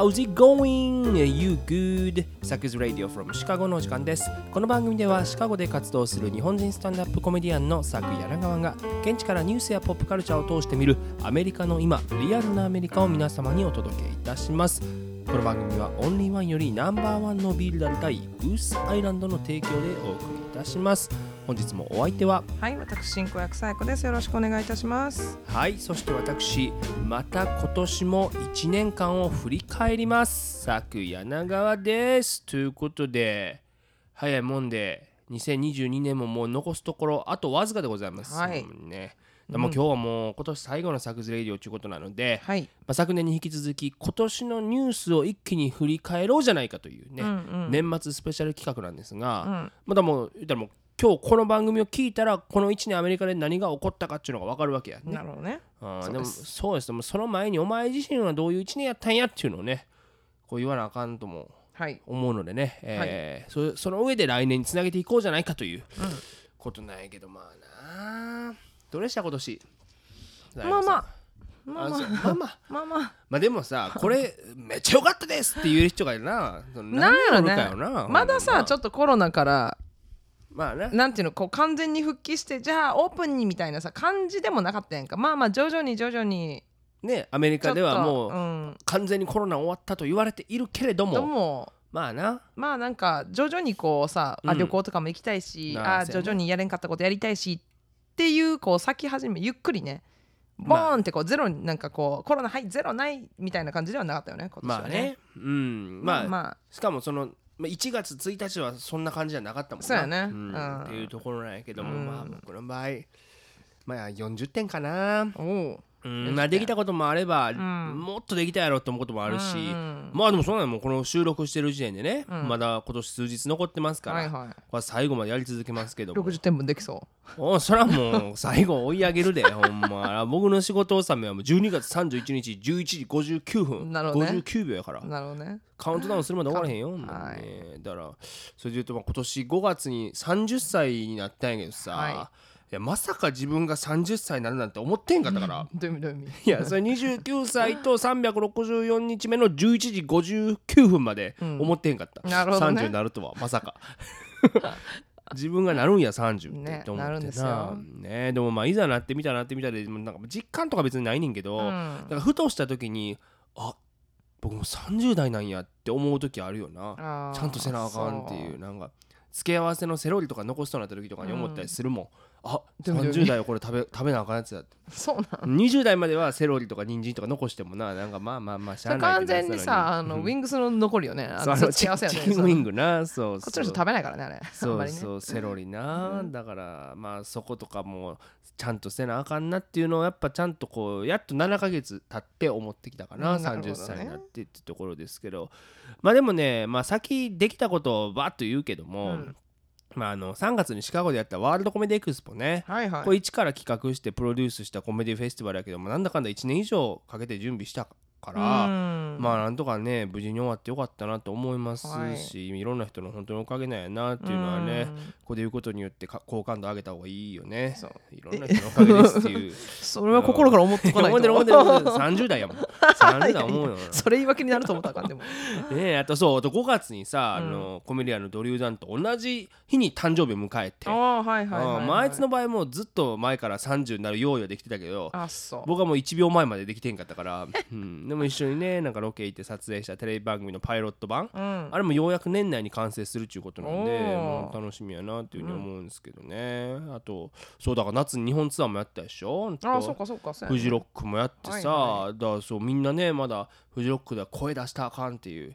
How's it going? You good? サクズ Radio from シカゴの時間です。この番組ではシカゴで活動する日本人スタンダップコメディアンのサク柳川が現地からニュースやポップカルチャーを通して見るアメリカの今、リアルなアメリカを皆様にお届けいたします。この番組はオンリーワンよりナンバーワンのビールだったいウースアイランドの提供でお送りいたします。本日もお相手ははい、私進行役さやこです。よろしくお願いいたします。はい、そして私、また今年も1年間を振り返ります。佐久柳川です。ということで、早いもんで、2022年ももう残すところ、あとわずかでございます。はいね、でも今日はもう今年最後のサクズレイディオということなので、はい。まあ、昨年に引き続き今年のニュースを一気に振り返ろうじゃないかというね、年末スペシャル企画なんですが、まだもう言ったらもう今日この番組を聞いたらこの1年アメリカで何が起こったかっていうのが分かるわけやね。なるほどね。あーでもそうですそうでその前にお前自身はどういう1年やったんやっていうのをねこう言わなあかんともはい。思うのでね、えーそその上で来年につなげていこうじゃないかということなんやけどまあなあどれでした今年？まあまあ。まああまあ。まあまあまあまあ。まあでもさ これめっちゃ良かったですって言える人がいるななんやろね。まださ、ちょっっとコロナから、とまあななんていうの、こう完全に復帰して、じゃあオープンにみたいなさ、感じでもなかったやんか。まあまあ、徐々に徐々に。ねアメリカではもう。うん。完全にコロナ終わったと言われているけれどでもも、まあな。まあなんか徐々にこうさ、あうん。旅行とかも行きたいし、なあ徐々にやれんかったことやりたいしっていうこう先始めゆっくりねボーンってこうゼロになんかこうコロナはいゼロないみたいな感じではなかったよね今年はまあね。うん。まあ、まあ。しかもそのまあ1月1日はそんな感じじゃなかったもんな。そうやね。ん。うん。っていうところなんやけども、うん。まあ僕の場合まあ40点かな、おおうん。まあ、できたこともあれば、ん。もっとできたやろって思うこともあるし、うんまあでもそんなのもうこの収録してる時点でね、うん。まだ今年数日残ってますから、はいはこれ最後までやり続けますけどいも60点分できそおそらもう最後追い上げるで ほんま。僕の仕事納めはもう12月31日11時59分、なるほどね。59秒やから。うなるほどね。カウントダウンするまで終わらへんよ、ほんまにね。だからそれで言うとまあ今年5月に30歳になったんやけどさ、、はいやまさか自分が30歳になるなんて思ってんかったから。どういう意味どういう意味？いやそれ29歳と364日目の11時59分まで思ってへんかった、なるほどね。30になるとはまさか。自分がなるんや30って。ねって思ってな。なるんですよ。ねでもまあいざなってみたらなってみたでもなんか実感とか別にないねんけど、うん。だからふとした時にあ僕も30代なんやって思う時あるよな。あーちゃんとせなあかんっていう。なんか付け合わせのセロリとか残しそうになった時とかに思ったりするもん、あでも30代はこれ食べ食べなあかんやつだって。そうなん。20代まではセロリとか人参とか残してもななんかまあまあまあしゃあない完全にさあのウィングスの残りよね。あの幸せやねチキンウィングなそうこっちの人食べないからねあれ。あそうそうセロリな、だからまあそことかもちゃんとせなあかんなっていうのをやっぱちゃんとこうやっと7ヶ月経って思ってきたかな、うんなるほど30ね歳になってってところですけど。まあでもねまあ先できたことをバッと言うけども、うんまあ、あの3月にシカゴでやったワールドコメディエクスポね、はいはい。これ一から企画してプロデュースしたコメディフェスティバルやけどもなんだかんだ1年以上かけて準備したから、うん。まあなんとかね無事に終わってよかったなと思いますはい。し、い、ろんな人の本当におかげなんやなっていうのはね、うん。ここで言うことによってか好感度上げた方がいいよね。そう。いろんな人のおかげですっていう。それは心から思っとかない思ってる思ってとる思ってる30代やもん。30代 思うよ。それ言い訳になると思ったかんでも。ねえあとそうあと5月にさ、うん。あのコメディアンのドリュー・ダンと同じ日に誕生日を迎えて。ああはいはいはい、まああいつの場合もずっと前から30になる用意はできてたけどあそう。僕はもう1秒前までできてんかったから、うん、でも一緒にねなんかロケ行って撮影したテレビ番組のパイロット版、うん。あれもようやく年内に完成するっていうことなんでもう楽しみやなっていうふうに思うんですけどね、あとそうだから夏に日本ツアーもやったでしょ？ああそうかそうかフジロックもやってさ、はいだからそうみんなねまだフジロックでは声出したらあかんっていう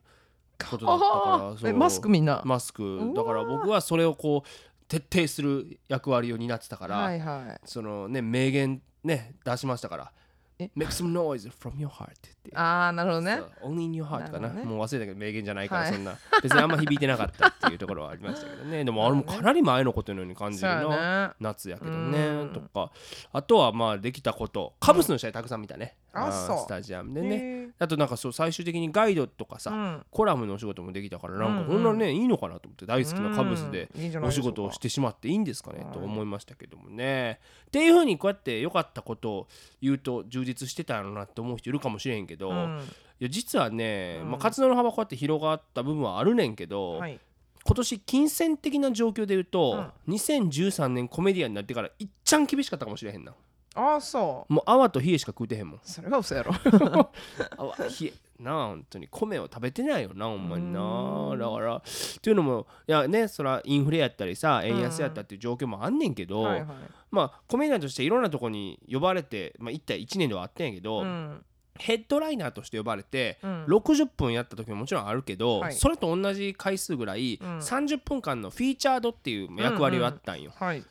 ことだったあからマスクみんな？マスク。だから僕はそれをこう徹底する役割を担ってたから、はいはい。そのね名言ね出しましたからえ Make some noise from your heart ってああなるほどね。Only in your heart かな。ね。もう忘れたけど名言じゃないからはい。そんな、別にあんま響いてなかったっていうところはありましたけどね。でもあれもかなり前のことのように感じるな、やね。夏やけどうねん。とか。あとはまあできたこと。カブスの試合たくさん見たね、うスタジアムでねあとなんかそう最終的にガイドとかさ、うん。コラムのお仕事もできたからなんかうんこんなね、いいのかなと思って大好きなカブスでお仕事をしてしまっていいんですかねはい。と思いましたけどもね。っていうふうにこうやって良かったことを言うと充実してたんやろなって思う人いるかもしれんけど、いうん。や実はね、うん。まあ、活動の幅こうやって広がった部分はあるねんけど、はい。今年金銭的な状況で言うと、2013年コメディアンになってからいっちゃん厳しかったかもしれへんな。ああそう。もう泡と冷えしか食うてへんもん。それは嘘やろ。泡冷えなあ本当に米を食べてないよなほんまにうなだからっていうのもいやねそらインフレやったりさ円安やったっていう状況もあんねんけど、はいはい。まあコメディアンとしていろんなとこに呼ばれて、まあ、一体1年ではあったんやけど、うん。ヘッドライナーとして呼ばれて、うん。60分やった時ももちろんあるけど、はい。それと同じ回数ぐらい、うん。30分間のフィーチャードっていう役割をあったんよ、はい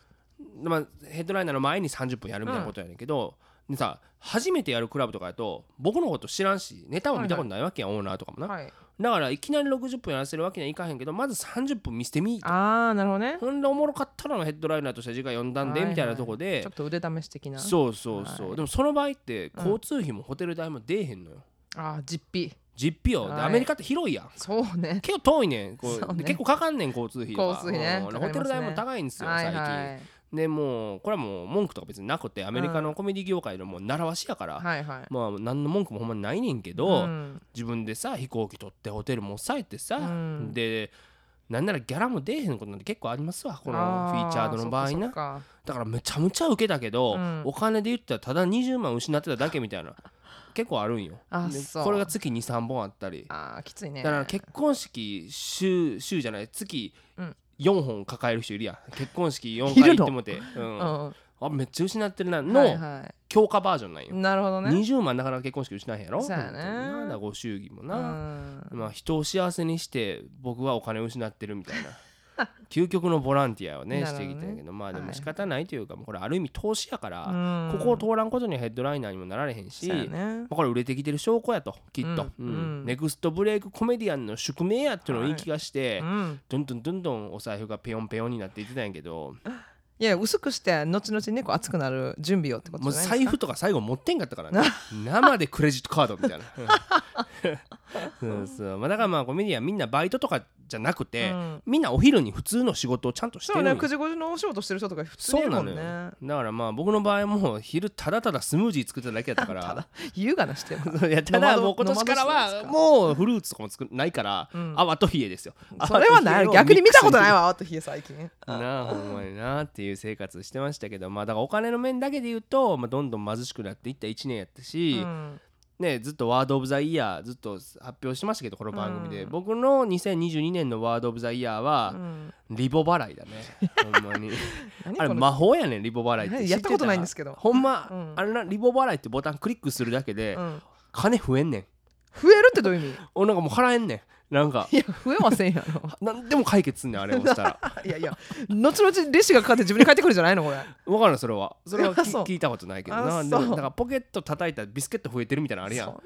まあ、ヘッドライナーの前に30分やるみたいなことやねんけど、でさ初めてやるクラブとかやと僕のこと知らんしネタも見たことないわけやん、オーナーとかもな、はいだからいきなり60分やらせるわけにはいかへんけどまず30分見せてみああなるほどね。ほんでおもろかったらヘッドライナーとして次回読んだんで、はいはいみたいなとこで。ちょっと腕試し的な。そうそうそう、はい。でもその場合って交通費もホテル代も出えへんのよ。ああ実費実費よ、ではい。アメリカって広いやん。そうね。結構遠いねん。こうね。で結構かかんねん交通費が交通費ね。ね。ホテル代も高いんですよ、はい最近、はいでもうこれはもう文句とか別になくてアメリカのコメディ業界のもう習わしやから、はいはい。まあ何の文句もほんまにないねんけど、うん。自分でさ飛行機取ってホテルも抑えてさ、うん。でなんならギャラも出えへんことなんて結構ありますわこのフあィーチャードの場合な。だからめちゃめちゃ受けたけど、うん。お金で言ったらただ20万失ってただけみたいな 結構あるんよ。これが月23本あったり。ああきついね。だから結婚式週週じゃない月うん4本抱える人いるやん。結婚式4いるの？回行ってもて、うん。うん。あめっちゃ失ってるな。はいのは強化バージョンなんいよ、なるほどね。20万なかなか結婚式失えへんやろ？そうやね。なだからご祝儀もうな、ん。まあ、人を幸せにして僕はお金を失ってるみたいな 究極のボランティアをねしてきたんやけどまあではい。も仕方ないというかこれある意味投資やから、うん。ここを通らんことにはヘッドライナーにもなられへんし、まね。あこれ売れてきてる証拠やときっと、ネクストブレイクコメディアンの宿命やっていうのを言い気がして、うん。どんどんどんどんお財布がペヨンペヨンになっていってたんやけどいや薄くして後々ねこう熱くなる準備をってことですか。財布とか最後持ってんかったからね。生でクレジットカードみたいな。うん。そうそう、まあ、だからまあコメディアンみんなバイトとかじゃなくて、うん。みんなお昼に普通の仕事をちゃんとしてそうるんよね9時5時のお仕事してる人とか普通にいるもんそうなね。だからまあ僕の場合も昼ただただスムージー作ってただけやったから。ただ優雅なしてるいやただもう今年からはもうフルーツとかも作ないから、うん。泡と冷えですよ。それはない。逆に見たことないわあと冷え最近。なあほんまになっていう生活してましたけどまあだからお金の面だけで言うと、まあ、どんどん貧しくなっていった1年やったし、うんね、ずっとワード・オブ・ザ・イヤーずっと発表してましたけどこの番組で、うん。僕の2022年のワード・オブ・ザ・イヤーは、うん。リボ払いだね。ほんまに。あれ魔法やねんリボ払いって。やったことないんですけど。ほんま、うん。あれなリボ払いってボタンクリックするだけで、うん。金増えんねん。増えるってどういう意味？おなんかもう払えんねんなんかいや増えませんやろ。なんでも解決すんねんあれをしたら。いやいや後々レシがかかって自分に返ってくるんじゃないのこれ。分からんそれは。それは聞いたことないけどあなだからポケット叩いたらビスケット増えてるみたいなのあるやん。そ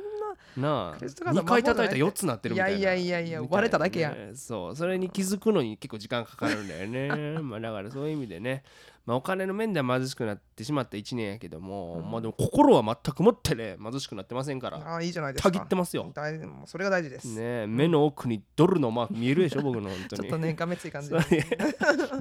なあ。クレジットカード2回叩いたら魔法じゃない4つなってるみたいな。いやいやいやいや割れただけやそう。それに気づくのに結構時間かかるんだよね。まあだからそういう意味でねまあお金の面では貧しくなってしまった1年やけども、うん。まあでも心は全くもってね貧しくなってませんから。ああいいじゃないですたかぎってますよ。それが大事です、ね目の奥にドルのマーク見えるでしょ僕の本当に。ちょっとねがめつい感じ。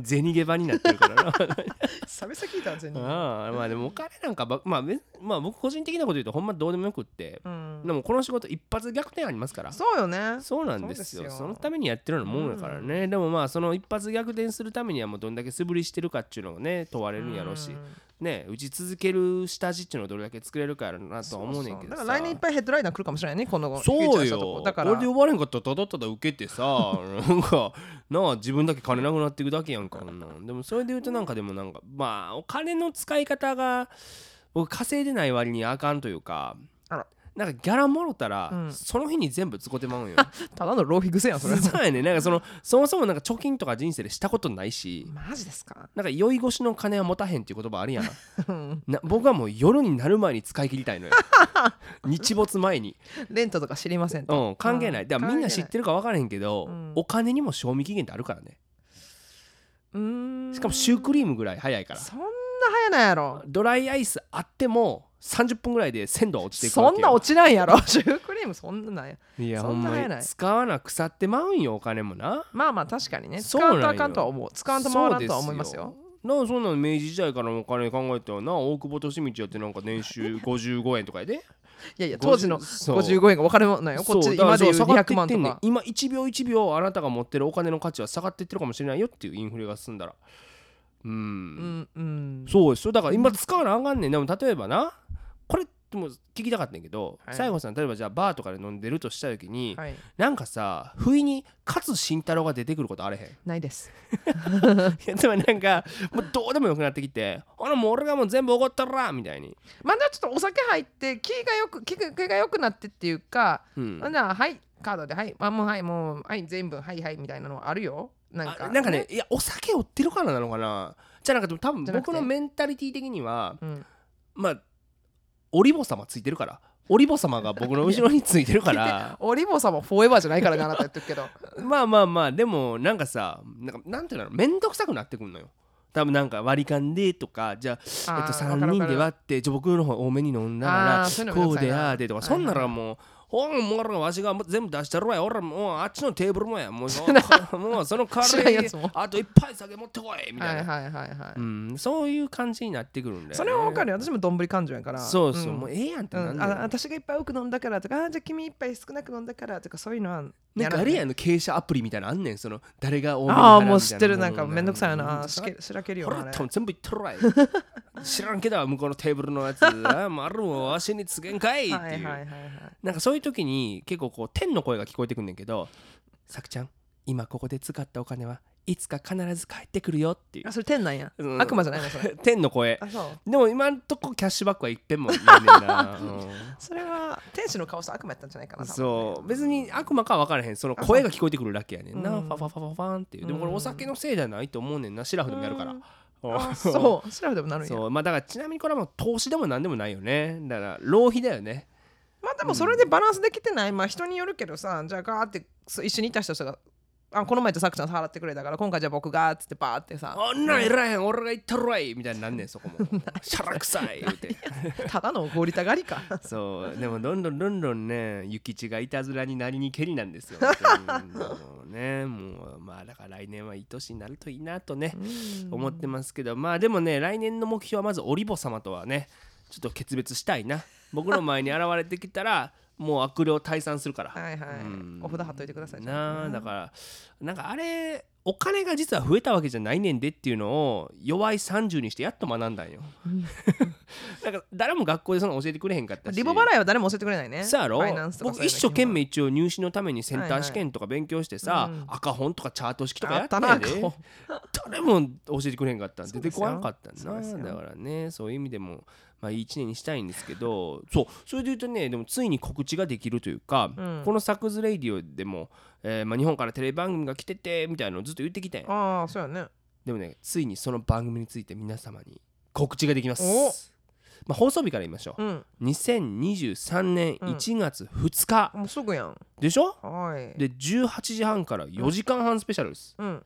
銭ゲバになってるからな。久々聞いたわ全然ああまあでもお金なんかば、まあ、べまあ僕個人的なこと言うとほんまどうでもよくって、うん。でもこの仕事一発逆転ありますから。そうよね。そうなんですよ。そのためにやってるようなもんやからね、でもまあその一発逆転するためにはもうどんだけ素振りしてるかっていうのがね問われるんやろうし、うん。ね打ち続ける下地っていうのをどれだけ作れるかやろうなとは思うねんけどだから来年いっぱいヘッドライナー来るかもしれないねこのフューチそうよだから。俺で呼ばれんかったらただただ受けてさなんかなあ自分だけ金なくなっていくだけやんかこんなん。でもそれで言うとなんかでもなんかまあお金の使い方が僕稼いでない割にあかんというかなんかギャラもろたら、うん。その日に全部使ってまうんよ。ただの浪費癖やんそれ。そうやねなんかそのそもそもなんか貯金とか人生でしたことないしマジですか？なんか酔い越しの金は持たへんっていう言葉あるやん。うん。な僕はもう夜になる前に使い切りたいのよ。日没前に。レントとか知りませんと。うん関係ない。だからみんな知ってるか分からへんけど、うん。お金にも賞味期限ってあるからね。うーん。しかもシュークリームぐらい早いから。そんな早ないやろ。ドライアイスあっても30分ぐらいで鮮度は落ちていくわけよ。そんな落ちないやろ。シュークリームそんなない。やいやそほんな早ない。に使わな腐ってまうんよお金もな。まあまあ確かにね。使そうなんとあかんとは思う。使わんと回らんとは思いますよ。なあそんなの明治時代からのお金考えてはな大久保利道やってなんか年収 55円とかやで。いやいや当時のそう。55円が分かるもんないよ。こっちでそうだから今でいうそう下がって200万とか。ってんねん。今1秒1秒あなたが持ってるお金の価値は下がっていってるかもしれないよっていうインフレが進んだら。うん、うんうん。そうですよ。だから今使わなあかんねん。でも例えばなこれでも聞きたかったんやけど、はい。西郷さん例えばじゃあバーとかで飲んでるとした時に、はい。なんかさ不意に勝慎太郎が出てくることあれへん？ないです。いやでもなんかもうどうでもよくなってきてあらもう俺がもう全部おごったらみたいに、まだちょっとお酒入って気がよく気が気が良くなってっていうか、うん。じゃあはいカードではいあもうはいもうはい全部はいはいみたいなのあるよ。なんか。あなんかねいやお酒売ってるからなのかな？じゃあなんかでも多分僕のメンタリティ的にはうん。まあオリボ様ついてるから。オリボ様が僕の後ろについてるから。オリボ様フォーエバーじゃないからねあなた言ってるけど。まあまあまあでもなんかさなんかなんていうのめんどくさくなってくんのよ。多分なんか割り勘でとかじゃあ、えっと、あーわか3るわかる。人で割ってじゃあ僕の方多めに飲んだからこうであーでとかはいはい。そんならもうほんもうわしが全部出したるわよ。俺もうあっちのテーブルもや。もうそも。うそのカ知らんレー やつも。あと一杯酒持ってこい。みたいな、はいはいはいはい、うん、そういう感じになってくるんだよ、ね、それはわかるよ。私もどんぶり感情やから。そうそう、ん。もうええやんってうん、なん。だよあ私がいっぱい多く飲んだからとかあじゃあ君一杯少なく飲んだからとかそういうのはなんかあれやんの経営者アプリみたいなのあんねん。その誰が多めにああ払みたいもう知ってる。なんかめんどくさいな。しけしらけるよほなあれら多分全部言っとるわい知らんけど向こうのテーブルのやつあもうあるもんわしに告げんかいっていう、はいはいはいはいなんかそういう時に結構こう天の声が聞こえてくんねんけどさくちゃん今ここで使ったお金はいつか必ず帰ってくるよっていう。あそれ天なん？や、うん。悪魔じゃないのそれ。天の声。あそう。でも今んとこキャッシュバックはいっぺんも言えねんな、うん。それは天使の顔した悪魔やったんじゃないかな多分ね。そう。別に悪魔かは分からへん。その声が聞こえてくるだけやねんな、うん。ファファファファファンっていう。でもこれお酒のせいじゃないと思うねんな。シラフでもやるから、うん。あそう。調べてもなるんや。そう。まあだからちなみにこれはもう投資でも何でもないよね。だから浪費だよね。まあでもそれでバランスできてない、まあ人によるけどさじゃあガーってそう一緒にいた人があこの前とさくちゃん払ってくれたから今回じゃあ僕がっつってバーってさあんなんいらへん俺が言ったるわいみたいになんねんそこも。しゃらくさい言うて。ただのおごりたがりか。そうでもどんどんどんどんね諭吉がいたずらになりにけりなんですよ。もうねもうまあだから来年はいい年になるといいなとね思ってますけど。まあでもね来年の目標はまずオリボ様とはねちょっと決別したいな。僕の前に現れてきたらもう悪霊退散するから。はいはい。うん。お札貼っといてくださいなあだからなんかあれお金が実は増えたわけじゃないねんでっていうのを弱い30にしてやっと学んだんよ。なん。か誰も学校でその教えてくれへんかったし。リボ払いは誰も教えてくれないね。ろ？僕一生懸命一応入試のためにセンター試験とか勉強してさ、赤本とかチャート式とかあやっったんやで誰も教えてくれへんかったんで。出てこなかったんそうですよ。なだからねそういう意味でもまあいい一年にしたいんですけどそう。それで言うとねでもついに告知ができるというか、うん。このサクズレイディオでも、えーまあ、日本からテレビ番組が来ててみたいなのをずっと言ってきたんや。ああそうやね。でもねついにその番組について皆様に告知ができます。おまあ、放送日から言いましょう、うん。2023年1月2日、もうすぐやん。でしょ？はい。で18時半から4時間半スペシャルです、うん。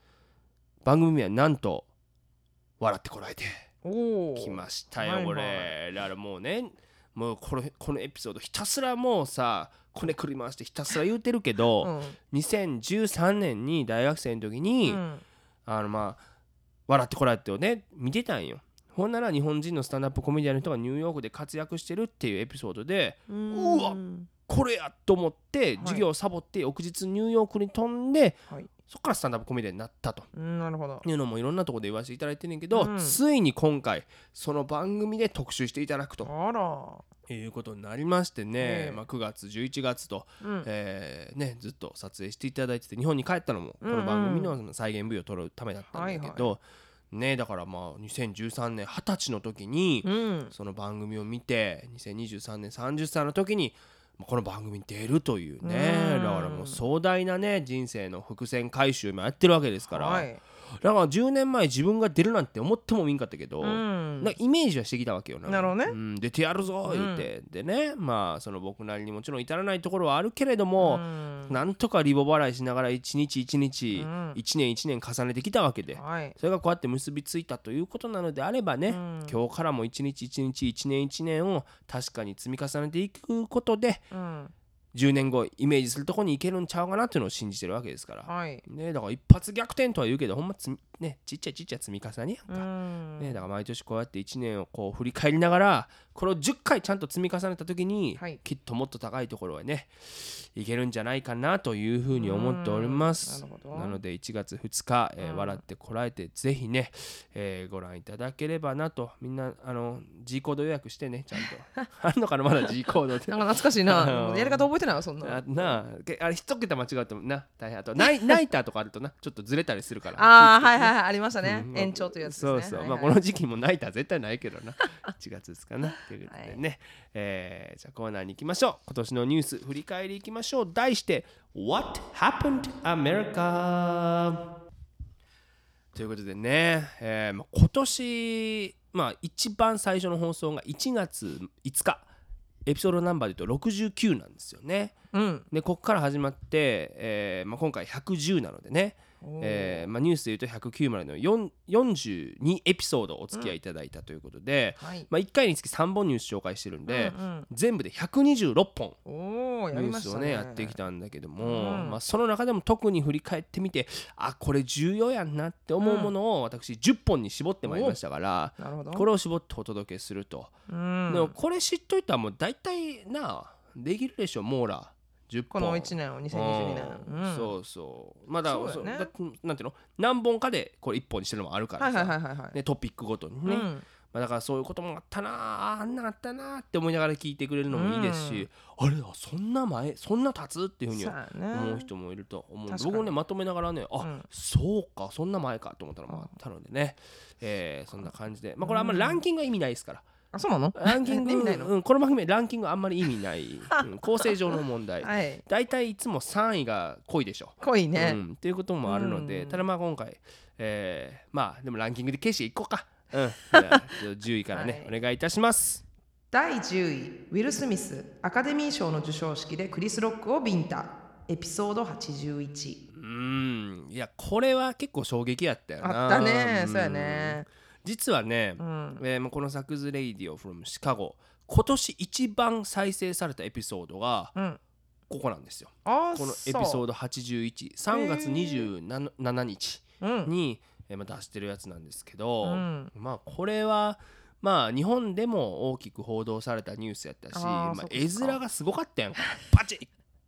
番組名はなんと「笑ってこらえておおきましたよ、これ。だからもうねもうこれこのエピソードひたすらもうさこねくり回してひたすら言うてるけど、うん。2013年に大学生の時に、うん。あのまあ「笑ってこらえて」をね見てたんよ。ほんなら日本人のスタンダップコメディアンの人がニューヨークで活躍してるっていうエピソードでうわこれやと思って授業をサボって翌日ニューヨークに飛んではいそこからスタンダップコメディアンになったと。うんなるほど。いうのもいろんなところで言わせていただいてるんだけど、うん。ついに今回その番組で特集していただくと。あら。いうことになりましてね、ええ。まあ、9月11月と、うん。えーね、ずっと撮影していただいてて日本に帰ったのもこの番組の再現 V を撮るためだったんだけど、はねだからまあ2013年20歳の時にうん。その番組を見て2023年30歳の時にまあこの番組に出るというね。うん。だからもう壮大なね人生の伏線回収もやってるわけですから、はいだから10年前自分が出るなんて思ってもみんかったけど、うん。イメージはしてきたわけよ。ななるほどね。うん、出てやるぞ言って、でねまあその僕なりにもちろん至らないところはあるけれども、うん。なんとかリボ払いしながら一日一日、うん。一年一年重ねてきたわけで、はい。それがこうやって結びついたということなのであればね、うん。今日からも一日一日一年一年を確かに積み重ねていくことでうん10年後イメージするとこに行けるんちゃうかなっていうのを信じてるわけですから、はい。ね、だから一発逆転とは言うけどほんまつみ、ね、ちっちゃいちっちゃい積み重ねやんうか、ん。ね、だから毎年こうやって1年をこう振り返りながらこれを10回ちゃんと積み重ねた時に、はい。きっともっと高いところへねいけるんじゃないかなというふうに思っております。うんなので1月2日、えーうん。笑ってこらえてぜひね、えーご覧いただければなと。みんなあの G コード予約してねちゃんと。あんのかなまだ G コードって なんか懐かしいな。うん。やり方覚えてないわそんなあなあ。けあれ一桁間違うとな大変。あとナイ ナイターとかあるとなちょっとずれたりするから。ああはいはいはいありましたね。うん。延長というやつですね。そうそう、はいはい。まあこの時期もナイター絶対ないけどな。1月ですかな。ということでね、えーじゃあコーナーに行きましょう。今年のニュース振り返りいきましょう題して What happened America? ということでね、えーまあ今年まあ一番最初の放送が1月5日。エピソードナンバーで言うと69なんですよね。うん。でここから始まって、えーまあ、今回110なのでね、えーまあ、ニュースで言うと109までの4 42エピソードお付き合いいただいたということで、はい。まあ、1回につき3本ニュース紹介してるんで、うんうん。全部で126本ニュースをねねやってきたんだけども、うんまあ、その中でも特に振り返ってみてあこれ重要やんなって思うものを私10本に絞ってまいりましたから、なるほど。これを絞ってお届けすると、うん。でもこれ知っといたらもう大体なできるでしょ網羅10本。この1年を2022年。うん。うん。そうそう。まだそうだよねだなんていうの？何本かでこれ1本にしてるのもあるからはいさ、はいはいはいはい。ね、トピックごとにね、まうん。あ、だからそういうこともあったなああんなあったなあって思いながら聞いてくれるのもいいですし、あれあそんな前そんな経つっていうふうにそうやね。思う人もいると思う。んで確かに。僕もねまとめながらねあ、うん。そうかそんな前かと思ったのもあったのでね、えーそんな感じで、まあ、これあんまりランキングは意味ないですから。あそうなの？ランキングうん、この番組ランキングあんまり意味ない、うん構成上の問題。はい。大体いつも3位が濃いでしょ濃いね。うん、っていうこともあるので、うん。ただまあ今回、えーまあでもランキングで消していこうか、うん、じゃあ 10位からね、はい。お願いいたします。第10位ウィル・スミスアカデミー賞の授賞式でクリス・ロックをビンタ。エピソード81うん。いやこれは結構衝撃やったよな。あったね。ん。そうやね実はね、うん。えーまあこのサクズ・レイディオ from シカゴ今年一番再生されたエピソードがうん。ここなんですよ。あこのエピソード813月27日に、えーまあ、出してるやつなんですけど、うん。まあこれはまあ日本でも大きく報道されたニュースやったしまあ、絵面がすごかったやんか。パチッ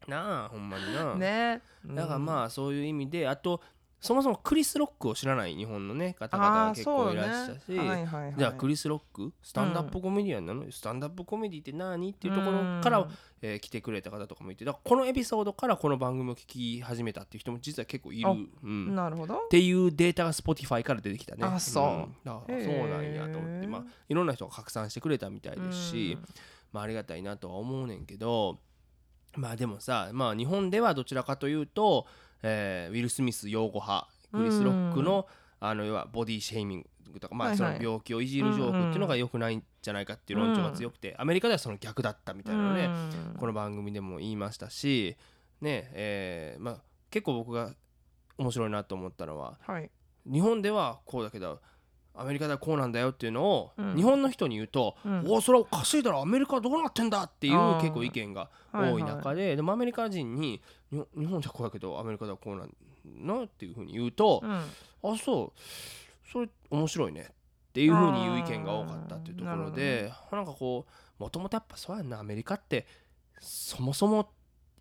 なあほんまにな、ね。だからあまあそういう意味であとそもそもクリス・ロックを知らない日本のね方々が結構いらっしゃるし、はいはいはい。じゃあクリス・ロック？スタンダップコメディアンなの、スタンダップコメディって何？っていうところから、うんえー来てくれた方とかもいてだからこのエピソードからこの番組を聞き始めたっていう人も実は結構いる、あうん、なるほど。っていうデータが Spotify から出てきたね。あそう。んだからへーそうなんやと思って、まあ、いろんな人が拡散してくれたみたいですし、うん。まあ、ありがたいなとは思うねんけどまあでもさ、まあ、日本ではどちらかというと、えーウィル・スミス擁護派クリス・ロックの,、あの要はボディシェイミングとか、まあ、その病気をいじるジョークっていうのが良くないんじゃないかっていう論調が強くて、アメリカではその逆だったみたいなので、うん。この番組でも言いましたし、ねえーまあ、結構僕が面白いなと思ったのははい。日本ではこうだけどアメリカではこうなんだよっていうのを、うん。日本の人に言うと、うん。おおそれおかしいだろアメリカはどうなってんだっていう結構意見が多い中で、でもアメリカ人に日本じゃこうだけどアメリカではこうなんのっていうふうに言うと、うん。あそうそれ面白いねっていうふうに言う意見が多かったっていうところでなんかこうもともとやっぱそうやんなアメリカってそもそも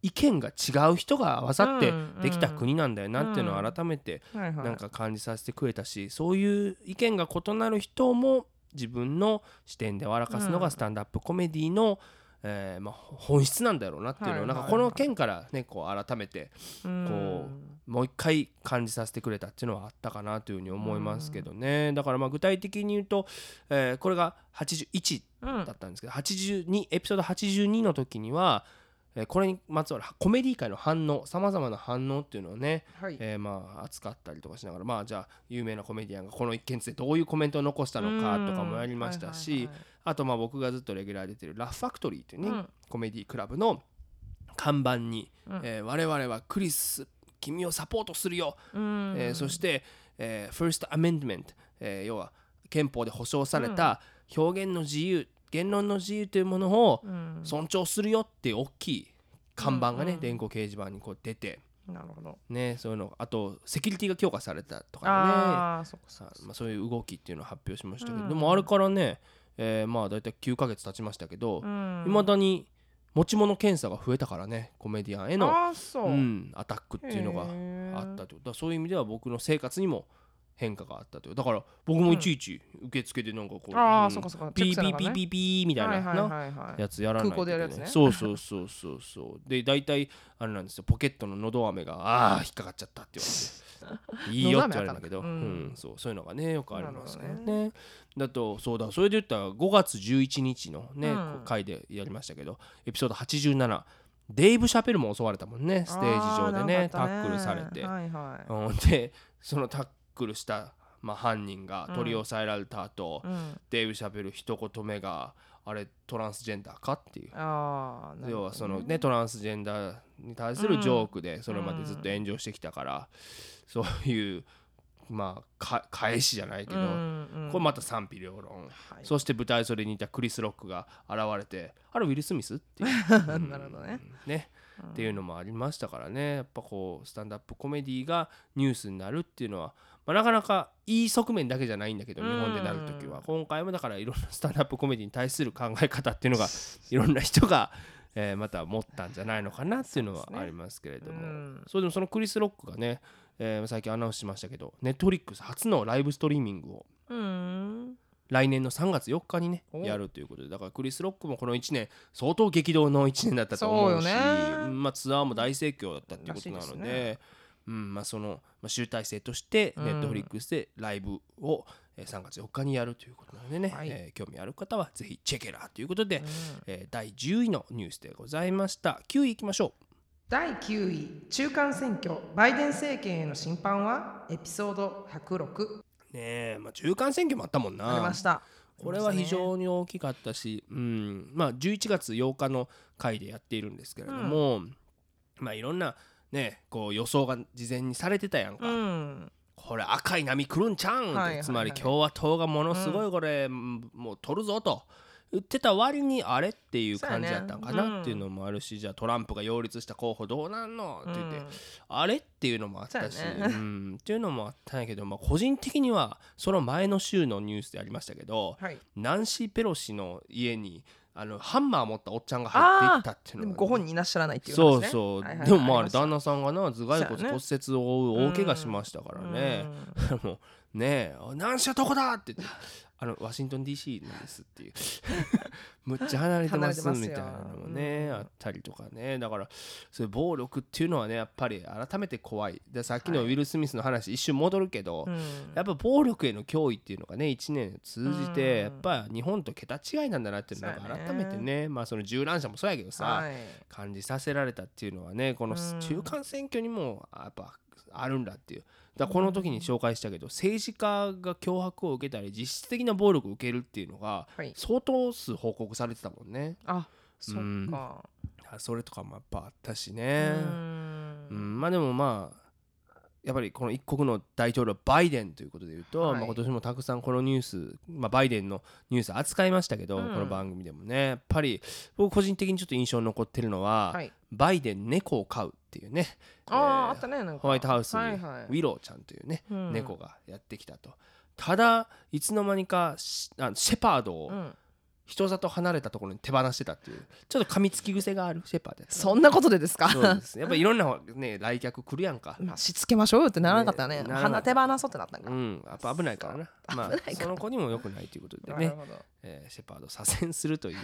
意見が違う人が合わさってうんできた国なんだよなっていうのうんを改めてなんか感じさせてくれたしそういう意見が異なる人も自分の視点で笑かすのうん。がスタンダップコメディの、えーまあ、本質なんだろうなっていうのをなんかこの件からねこう改めてうん。こもう一回感じさせてくれたっていうのはあったかなというふうに思いますけどね。だからまあ具体的に言うと、えーこれが81うん。だったんですけど82エピソード82の時にはえーこれにまつわるコメディ界の反応さまざまな反応っていうのをね、はい。えーまあ扱ったりとかしながらまあじゃあ有名なコメディアンがこの一件についてどういうコメントを残したのかとかもやりましたし、うんはいはいはい。あとまあ僕がずっとレギュラーで出てるラフファクトリーというね、うんコメディクラブの看板に、うん。えー我々はクリス君をサポートするよ、うん。えーそして、えー First Amendment、えー要は憲法で保障された表現の自由言論の自由というものをうん。尊重するよっていう大きい看板がね、うんうん。電光掲示板にこう出て、なるほど。ね、そういうのあとセキュリティが強化されたとかね。ああそっかまあ、そういう動きっていうのを発表しましたけど、うん。でもあれからね、えーまあ大体9ヶ月経ちましたけどうん。いま、未だに持ち物検査が増えたからねコメディアンへの、う。う、ん、アタックっていうのがあったと。だそういう意味では僕の生活にも変化があったという。だから僕もいちいち受付でなんかこう、ああ、うん。そっかそっか。ピーピーピーピーピーみたいな、やつやらないといけない。空港でやるやつね。そうそうそうそう。そうで大体あれなんですよ。ポケットののど飴がああ引っかかっちゃったって言われて。いいよって言われるんだけど、うんあかん。のそう。そういうのがねよくありますけどなるね。だとそうだ。それで言ったら5月11日のね、うん。回でやりましたけどエピソード87デイブ・シャペルも襲われたもんね。ステージ上でねあータックルされて、はいはい。うん、でそのタックルした、まあ、犯人が取り押さえられた後、うん、デイブ・シャペル一言目があれトランスジェンダーかっていう。要はそのねトランスジェンダーに対するジョークでそれまでずっと炎上してきたから、そういうまあか返しじゃないけど、これまた賛否両論、はい。そして舞台袖にいたクリス・ロックが現れてあれウィル・スミスっていう。なるほどね。ねっていうのもありましたからね。やっぱこうスタンダップコメディがニュースになるっていうのは、まあ、なかなかいい側面だけじゃないんだけどうん。日本でなる時は。今回もだからいろんなスタンダップコメディに対する考え方っていうのが いろんな人が、えーまた持ったんじゃないのかなっていうのはありますけれども。うん。そうでもそのクリス・ロックがね、えー最近アナウンスしましたけどネットフリックス初のライブストリーミングをうん来年の3月4日にねお。やるということで。だからクリス・ロックもこの1年相当激動の1年だったと思うしね。うんまあ、ツアーも大盛況だったっていうことなのでね。うんまあ、その、まあ、集大成としてうん。ネットフリックスでライブを、えー3月4日にやるということなのでね、はい。えー興味ある方はぜひチェケラーということで、うん。えー第10位のニュースでございました。9位いきましょう。第9位中間選挙バイデン政権への審判はエピソード106ねえ、まあ、中間選挙もあったもんな。ありました。これは非常に大きかったし、うん。まあ、11月8日の回でやっているんですけれども、まあいろんなねこう予想が事前にされてたやんか、うん。これ赤い波来るんちゃうんはいはいはい。つまり共和党がものすごいこれ、もう取るぞと言ってた割にあれっていう感じだったんかなっていうのもあるし、じゃあトランプが擁立した候補どうなんのって言って、うん。あれっていうのもあったし、そうん、っていうのもあったんやけど、まあ、個人的にはその前の週のニュースでありましたけど、はい。ナンシー・ペロシの家にあのハンマー持ったおっちゃんが入っていったっていうのご本人いらっしゃらないっていうそう話ね。そう、はいはいはい。でもまあ旦那さんがな頭蓋骨骨折を負う大怪我しましたからね、もうねえ「何しゃどこだ!」って言って「あのワシントン DC なんです」っていう。むっちゃ離れてますみたいなのもね、うん。あったりとかね。だからそういう暴力っていうのはねやっぱり改めて怖い。でさっきのウィル・スミスの話、一瞬戻るけど、うん。やっぱ暴力への脅威っていうのがね1年通じてうん。やっぱ日本と桁違いなんだなっていうのをなんか改めてねまあその銃乱射もそうやけどさ、はい。感じさせられたっていうのはねこのうん。中間選挙にもやっぱあるんだっていうだこの時に紹介したけど政治家が脅迫を受けたり実質的な暴力を受けるっていうのがはい。相当数報告されてたもんね。あそっうんそれとかもやっぱあったしうねん。うん。まあでもまあやっぱりこの一国の大統領バイデンということで言うと、はい。まあ、今年もたくさんこのニュース、まあ、バイデンのニュース扱いましたけど、うん。この番組でもねやっぱり僕個人的にちょっと印象に残ってるのは、はい。バイデン猫を飼うっていうねあああえーったねホワイトハウスにはいはい。ウィローちゃんというね、うん。猫がやってきたと。ただいつの間にかしあシェパードをうん人里離れたところに手放してたっていう。ちょっと噛みつき癖がある。シェパードやったそんなことでですか？そうです。やっぱいろんなね来客来るやんか。まあしつけましょうよってならなかったね。ね鼻手放そうってなったんか。うん。やっぱ危ないからな。まあ危ないから。その子にも良くないということでね。えーシェパード左遷するという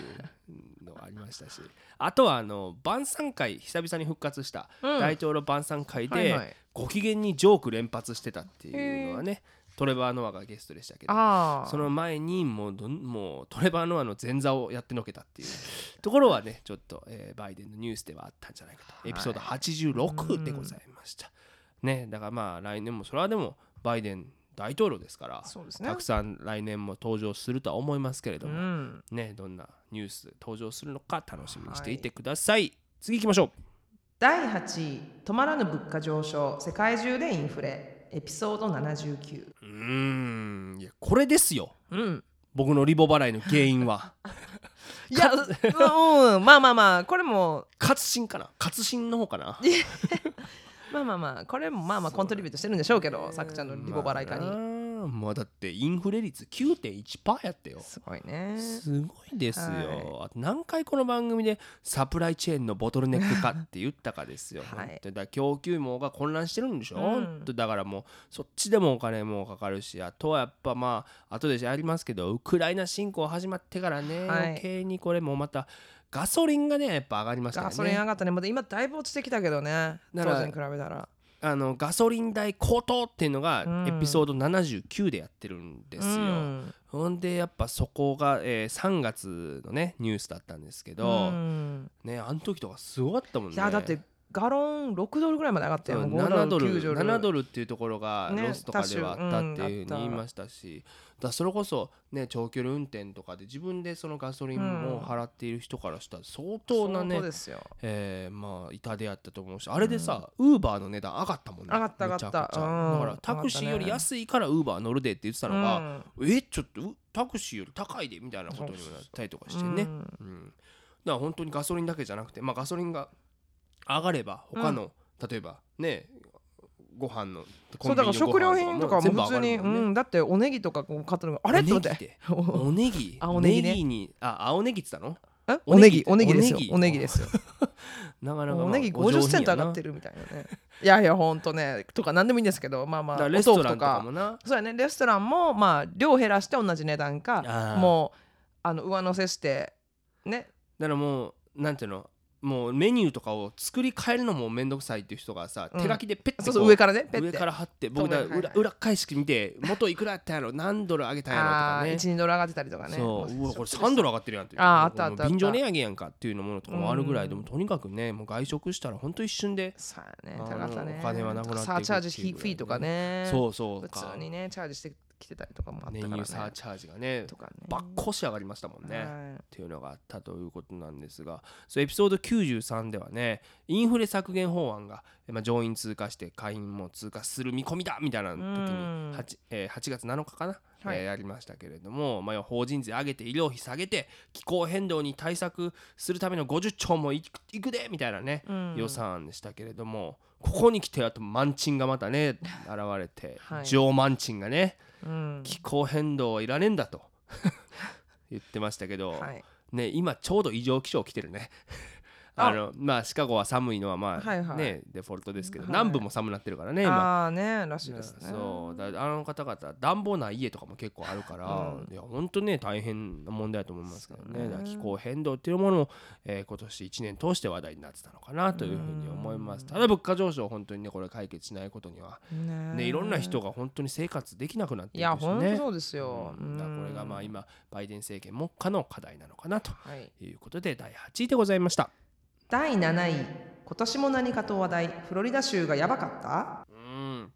のがありましたし。あとはあの晩餐会久々に復活したうん。大統領晩餐会ではいはい。ご機嫌にジョーク連発してたっていうのはねトレバー・ノアがゲストでしたけどその前にもうどんもうトレバー・ノアの前座をやってのけたっていう。ところはねちょっと、えーバイデンのニュースではあったんじゃないかと。エピソード86でございました、ねだからまあ来年もそれはでもバイデン大統領ですからそうですね。たくさん来年も登場するとは思いますけれどうも、ん。ねどんなニュース登場するのか楽しみにしていてください、次行きましょう。第8位止まらぬ物価上昇世界中でインフレエピソード79うーんいやこれですよ。うん。僕のリボ払いの原因は。いやうんまあまあまあこれも。活心かな？活心の方かな？まあまあまあ これもまあまあコントリビュートしてるんでしょうけどさくちゃんのリボ払いかに。まあなまあだってインフレ率9.1%やったよ。すごいね。すごいですよ、はあと何回この番組でサプライチェーンのボトルネック化って言ったかですよ、はい。だから供給網が混乱してるんでしょ、うん。だからもうそっちでもお金もかかるしあとはやっぱまあ後でやりますけどウクライナ侵攻始まってからね、はい。余計にこれもまたガソリンがねやっぱ上がりましたよね。ガソリン上がったね。まだ今だいぶ落ちてきたけどね。当時に比べたらあのガソリン代高騰っていうのがうん。エピソード79でやってるんですよ、うん。ほんでやっぱそこが、えー3月のねニュースだったんですけど、うん。ねあの時とかすごかったもんね。だってガロン6ドルぐらいまで上がったようんもう5 7ドル9 7ドルっていうところがねロスとかではあったっていうふうに言いましたし、だそれこそね長距離運転とかで自分でそのガソリンも払っている人からしたら相当なね、そうですよ。えーまあ痛手やったと思うしあれでさ、ウーバーの値段上がったもんね上がった上がった。だからタクシーより安いからウーバー乗るでって言ってたのが、えちょっとうタクシーより高いでみたいなことにもなったりとかしてね、うん。うん、だから本当にガソリンだけじゃなくて、まあ、ガソリンが上がれば他の、例えばねご飯のそうだから食料品とかも普通に、うん、だっておネギとかこう買ったのがあれ？って思って。おネギって。おネギ？青ネギね。ネギにあ青ネギって言ったの？え？おネギおネギですよ。おネギ。ですよ。なかなか、まあおネギお上50セント上がってるみたいなね。いやいやほんとね。とか何でもいいんですけどまあまあレストランとかもな。そうやね。レストランもまあ量減らして同じ値段か。もうあの上乗せしてね。だからもうなんていうの？もうメニューとかを作り変えるのもめんどくさいっていう人がさ、うん。手書きでペッてそうそう上からねペッて。上から貼って僕だ裏裏返し見て元いくらやったんやろ何ドル上げたんやろとかね。12ドル上がってたりとかね。そう。うわこれ3 3ドル上がってるやんっていう。あーあったあったあった。便乗値上げやんかっていうのものとかもあるぐらいでうん。もとにかくねもう外食したらほんと一瞬でそうやねあの高かったねお金はなくなっていくサーチャージっていうぐらいねフィーとかね。そうそう普か通にねチャージしてきてたりとかもあった燃からね。油サーチャージがねとかね。ばっこし上がりましたもんね、はい。っていうのがあったということなんですがそうエピソード93ではねインフレ削減法案が、えまあ、上院通過して下院も通過する見込みだみたいな時にうん。8,、えー8月7日かな、はい。えーやりましたけれども、まあ、法人税上げて医療費下げて気候変動に対策するための50兆もいくいくでみたいなね、うん。予算案でしたけれどもここに来てあとマンチンがまたね現れて、はい。ジョー・マンチンがねうん気候変動はいらねえんだと。言ってましたけど、はい。ね、今ちょうど異常気象来てるね。あ。あのまあシカゴは寒いのはまあ、はいはい。ねデフォルトですけど、はい。南部も寒なってるからね今。ああねらしいですね。そうだあの方々暖房ない家とかも結構あるから、うん。いや本当ね大変な問題だと思いますけどね。ね。気候変動っていうものも、えー今年1年通して話題になってたのかなというふうに思います。ただ物価上昇本当にねこれ解決しないことには、ねね、いろんな人が本当に生活できなくなっていやいくしね。ほんとそうですよ。うん。これがまあうん。今バイデン政権目下の課題なのかなとはい。いうことで第8位でございました。第7位今年も何かと話題フロリダ州がやばかった？うん。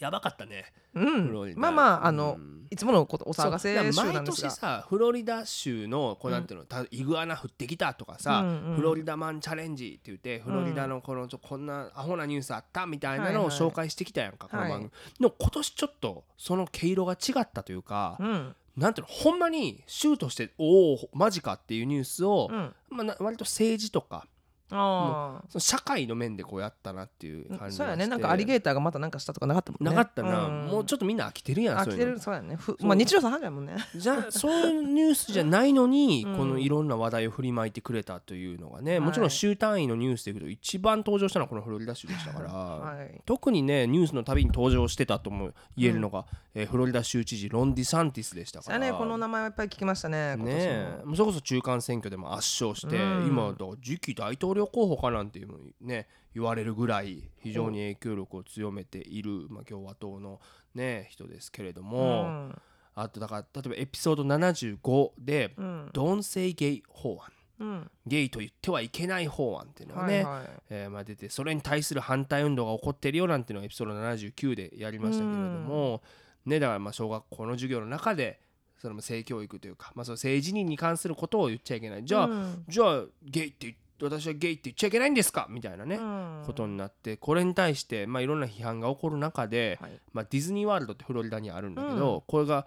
やばかったね。うん。まあまああのうん。いつものことお騒がせ毎年なんですが。さフロリダ州のこうなんていうの、たイグアナ降ってきたとかさ、うんうん。フロリダマンチャレンジって言ってフロリダのこのちょこんなアホなニュースあったみたいなのをはいはい。紹介してきたやんか、この番組、はいの今年ちょっとその毛色が違ったというか、うん。なんていうのほんまに州としておおマジかっていうニュースを、うん。まあな、割と政治とかあその社会の面でこうやったなっていう感じそうやね。なんかアリゲーターがまたなんかしたとかなかったもんね。なかったな、ん。もうちょっとみんな飽きてるやん飽きてる。そうやね。まあ日常茶飯事やもんね。じゃそういうニュースじゃないのに、うん。このいろんな話題を振りまいてくれたというのがね、もちろはいん州単位のニュースでいうと一番登場したのはこのフロリダ州でしたから、はい。特にねニュースのたびに登場してたとも言えるのが、えーフロリダ州知事ロン・ディサンティスでしたから。ね。この名前はいっぱい聞きましたねねえ。もうそれこそ中間選挙でも圧勝して、うん。今だ次期大統領候補かなんていうのね言われるぐらい非常に影響力を強めている、まあ、共和党の、ね人ですけれどうも、ん。あとだから例えばエピソード75でうん「Don't say gay 法案」うん。ゲイと言ってはいけない法案っていうのがね、はいはい。えーまあ、出てそれに対する反対運動が起こってるよなんていうのをエピソード79でやりましたけれども、ね、だからまあ小学校の授業の中でその性教育というか、まあ、その性自認に関することを言っちゃいけない。じゃあ、うん。じゃあゲイって言私はゲイって言っちゃいけないんですか？みたいなね、うん。ことになってこれに対して、まあ、いろんな批判が起こる中で、はい。まあ、ディズニーワールドってフロリダにあるんだけど、うん。これが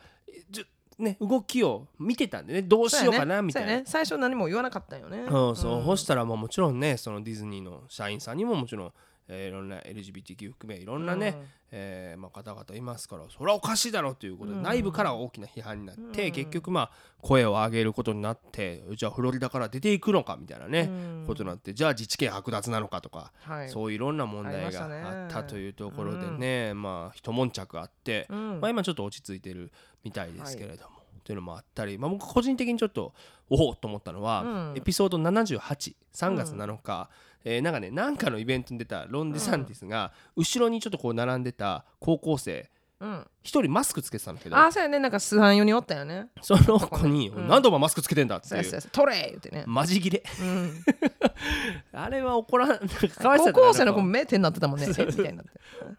ね、動きを見てたんでねどうしようかな？みたいな。ね。最初何も言わなかったんよね。そうそう、ん。そしたらまあもちろんねそのディズニーの社員さんにももちろん、えーいろんな LGBTQ 含めいろんなね、えーまあ、方々いますからそれはおかしいだろうということで、うん。内部から大きな批判になって、うん。結局まあ声を上げることになってじゃあフロリダから出ていくのかみたいなね、うん。ことになってじゃあ自治権剥奪なのかとか、はい。そういういろんな問題があったというところでね、まあ一悶着あって、うん。まあ、今ちょっと落ち着いてるみたいですけれども、とい。うのもあったり、まあ、僕個人的にちょっとおおと思ったのは、うん。エピソード783月7日、えーなんかねなんかのイベントに出たロン・デサンティスが、後ろにちょっとこう並んでた高校生うん。一人マスクつけてたんだけど。ああそうやね。なんか数班用におったよね。その子に「うん。何でお前マスクつけてんだ」っていう。取れ言ってね。マジギレうん。あれは怒らんなんかかわいそう高校生の子目手になってたもんね。え？みたいになって。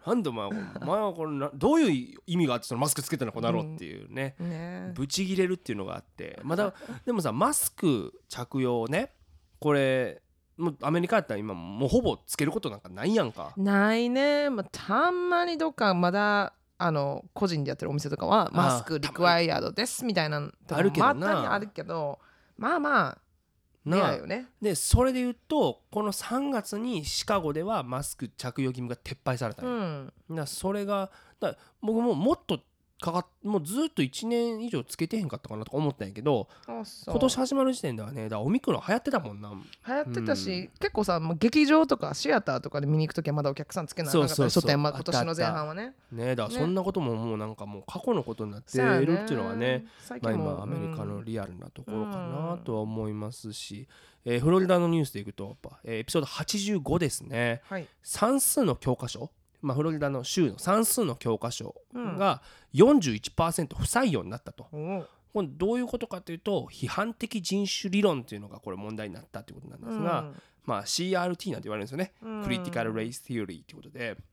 なんでお前はこれなどういう意味があってそのマスクつけてんのこの野郎っていうね、ね。ブチギレるっていうのがあって。まだでもさマスク着用ね。これもうアメリカやったら今もうほぼつけることなんかないやんか。ないね、まあ、たまにどっかまだあの個人でやってるお店とかはあマスクリクワイアードですみたいなのとかあるけどな。またにあるけどまあまあなよね。でそれで言うとこの3月にシカゴではマスク着用義務が撤廃されたうん。だそれが僕ももっとかかっもうずっと1年以上つけてへんかったかなとか思ったんやけど今年始まる時点ではねだからオミクロン流行ってたもんな。流行ってたし、結構さもう劇場とかシアターとかで見に行くときはまだお客さんつけないそうそうそう。書店今年の前半はね。ねだからそんなことももうなんかもう過去のことになってそうやるっていうのはねまあ、最近も今アメリカのリアルなところかなうんとは思いますし、えーフロリダのニュースでいくとやっぱ、えーエピソード85ですね。はい。算数の教科書、まあ、フロリダの州の算数の教科書うん。が41%不採用になったと。おう。これどういうことかというと批判的人種理論というのがこれ問題になったということなんですが、まあ、CRT なんて言われるんですよね、うん。クリティカル・レイス・ティオリーということで、まあ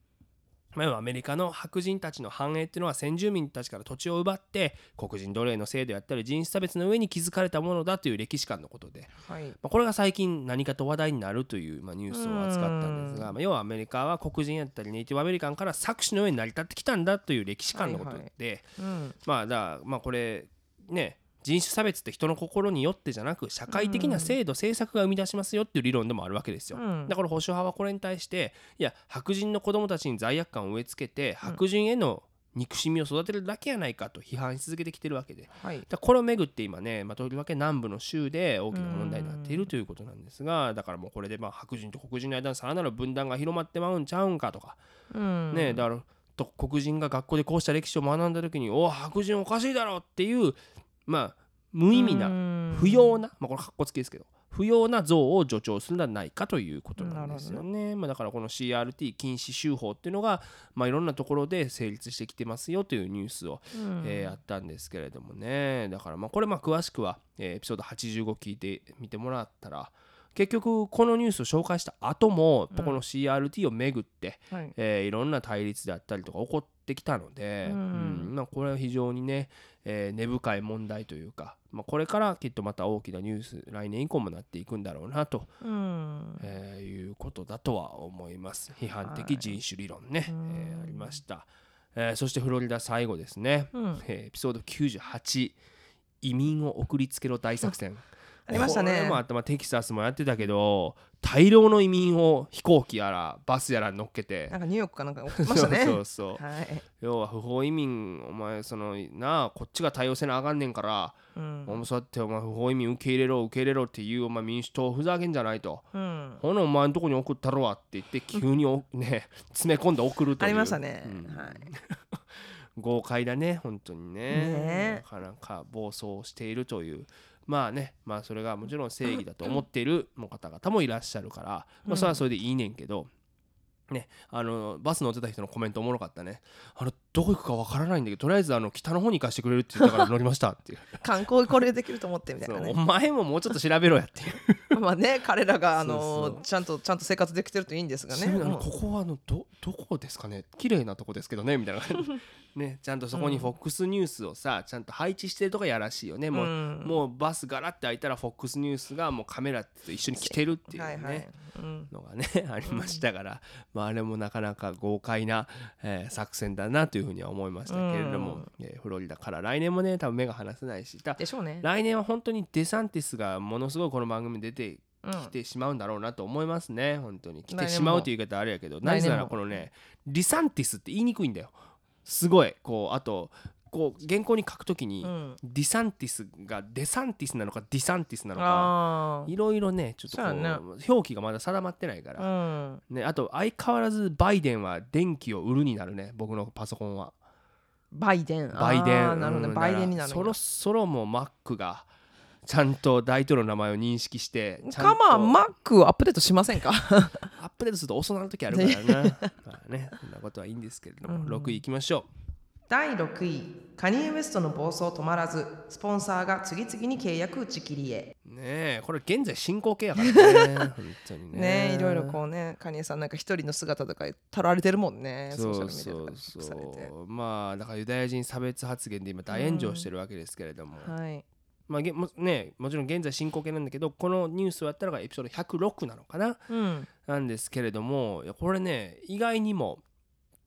要はアメリカの白人たちの繁栄っていうのは先住民たちから土地を奪って黒人奴隷の制度やったり人種差別の上に築かれたものだという歴史観のことで、はい。まあ、これが最近何かと話題になるという、まあ、ニュースを扱ったんですが、まあ、要はアメリカは黒人やったりネイティブアメリカンから搾取の上に成り立ってきたんだという歴史観のことで、はいうん。まあだからまあこれね人種差別って人の心によってじゃなく社会的な制度、政策が生み出しますよっていう理論でもあるわけですよ。うん。だから保守派はこれに対していや白人の子供たちに罪悪感を植え付けて白人への憎しみを育てるだけやないかと批判し続けてきてるわけで。はい。だからこれをめぐって今ね、まあ、とりわけ南部の州で大きな問題になっているということなんですがだからもうこれでまあ白人と黒人の間のさらなる分断が広まってまうんちゃうんかとか。うん。ねだからと黒人が学校でこうした歴史を学んだ時におお白人おかしいだろっていうまあ無意味なな不要な、まあ、これかっこつきですけど不要な像を助長するのではないかということなんですよね。まあ、だからこの CRT 禁止州法っていうのが、まあ、いろんなところで成立してきてますよというニュースを、えーあったんですけれどもね。だからまあこれまあ詳しくは、えーエピソード85聞いてみてもらったら結局このニュースを紹介した後もこの CRT をめぐって、はい。えーいろんな対立であったりとか起こってきたので、うん。うん。まあ、これは非常にね、えー根深い問題というか、まあ、これからきっとまた大きなニュース来年以降もなっていくんだろうなと、うん。えーいうことだとは思います。批判的人種理論ね、うん。えーありました、えーそしてフロリダ最後ですね、うん。えーエピソード98移民を送りつけろ大作戦ありましたね。これもあった、まあ、テキサスもやってたけど大量の移民を飛行機やらバスやらに乗っけて。なんかニューヨークかなんか送ってましたね。そうそうそう。はい。要は不法移民お前そのなあこっちが対応せなあかんねんから、うん。お前そうやってお前不法移民受け入れろ受け入れろっていうお前民主党ふざけんじゃないと。うん。ほなお前のとこに送ったろわって言って 急におね詰め込んで送るという。ありましたね。うん。はい。豪快だね本当にね。ねなかなか暴走しているというまあねまあそれがもちろん正義だと思っている方々もいらっしゃるから、まあ、それはそれでいいねんけど、ね、あのバス乗ってた人のコメントおもろかったね。あのどこ行くかわからないんだけどとりあえずあの北の方に行かしてくれるって言ったから乗りましたっていう。観光これできると思ってみたいなね。お前ももうちょっと調べろやっていう。まあね彼らがあのちゃんとちゃんと生活できてるといいんですがね。ここはあのどどこですかね？綺麗なとこですけどね？みたいなねちゃんとそこに FOX ニュースをさちゃんと配置してるとかやらしいよね。もう,、うん。もうバスガラって開いたら FOX ニュースがもうカメラと一緒に来てるっていうね、はいはい。うん。のがね ありましたから、まあ、あれもなかなか豪快な、えー作戦だなというふうには思いましたけれども、えーフロリダから来年もね多分目が離せないし。だでしょうね。来年は本当にデサンティスがものすごいこの番組に出てうん。きてしまうんだろうなと思いますね。本当に。来てしまうという言い方あれやけどなぜならこのねディサンティスって言いにくいんだよすごい。こうあとこう原稿に書くときに、うん。ディサンティスがデサンティスなのかディサンティスなのかあいろいろねちょっと表記がまだ定まってないかあら、うん。ね、あと相変わらずバイデンは電気を売るになるね僕のパソコンは。バイデン。バイデン。あーなるほどね。うんバイデンになるそろそろもう Mac がちゃんと大統領の名前を認識してかまあ Mac をアップデートしませんか？アップデートすると遅なる時あるからな。まあねそんなことはいいんですけれども、うん。6位いきましょ第6位カニエ・ウェストの暴走止まらずスポンサーが次々に契約打ち切りへ。うねえこれ現在進行形やからね 本当にね。ねいろいろこうねカニエさんなんか一人の姿とか撮られてるもんね。ソそうそうそう。まあだからユダヤ人差別発言で今大炎上してるわけですけれども、はいまあげもねもちろん現在進行形なんだけどこのニュースをやったのがエピソード106なのかな？うん。なんですけれどもこれね意外にも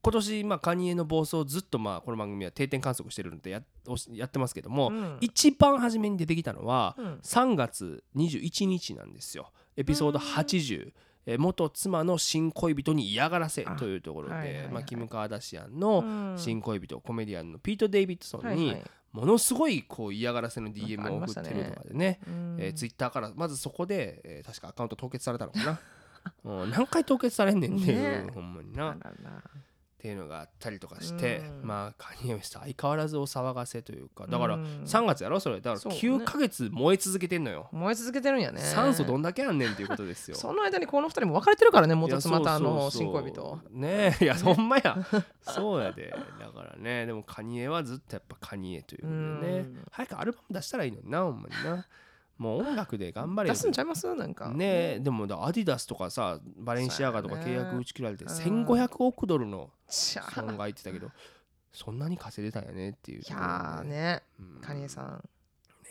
今年、まあ、カニエの暴走をずっと、まあ、この番組は定点観測してるのでやおしやってますけども、うん。一番初めに出てきたのはうん。3月21日なんですよ。エピソード80、えー元妻の新恋人に嫌がらせあというところで、はいはいはい。まあ、キム・カーダシアンのうん。新恋人、コメディアンのピート・デイビッドソンにはいはいものすごいこう嫌がらせの DM を送ってるとかでね。うん。えー、ツイッターからまずそこで、えー確かアカウント凍結されたのかな。うん何回凍結されんねんっていう、ね。ほんまにあなっていうのがあったりとかして、うん。まあカニエ・ウェスト相変わらずお騒がせというかだからうん。3月やろそれ。だからそうね。9ヶ月燃え続けてんのよ、燃え続けてるんやね。酸素どんだけあんねんっていうことですよ。その間にこの二人も別れてるからねい元や妻とあの新恋人ねえいやほんまや。そうやで。だからねでもカニエはずっとやっぱカニエということでね。うん。早くアルバム出したらいいのになほんまになもう音楽で頑張れよ出すんちゃいます？なんか。ねえでもだアディダスとかさバレンシアガとか契約打ち切られてうん。1500億ドルの損害言ってたけどそんなに稼いでたんやねっていういところで。やーね。うん。カニエさん。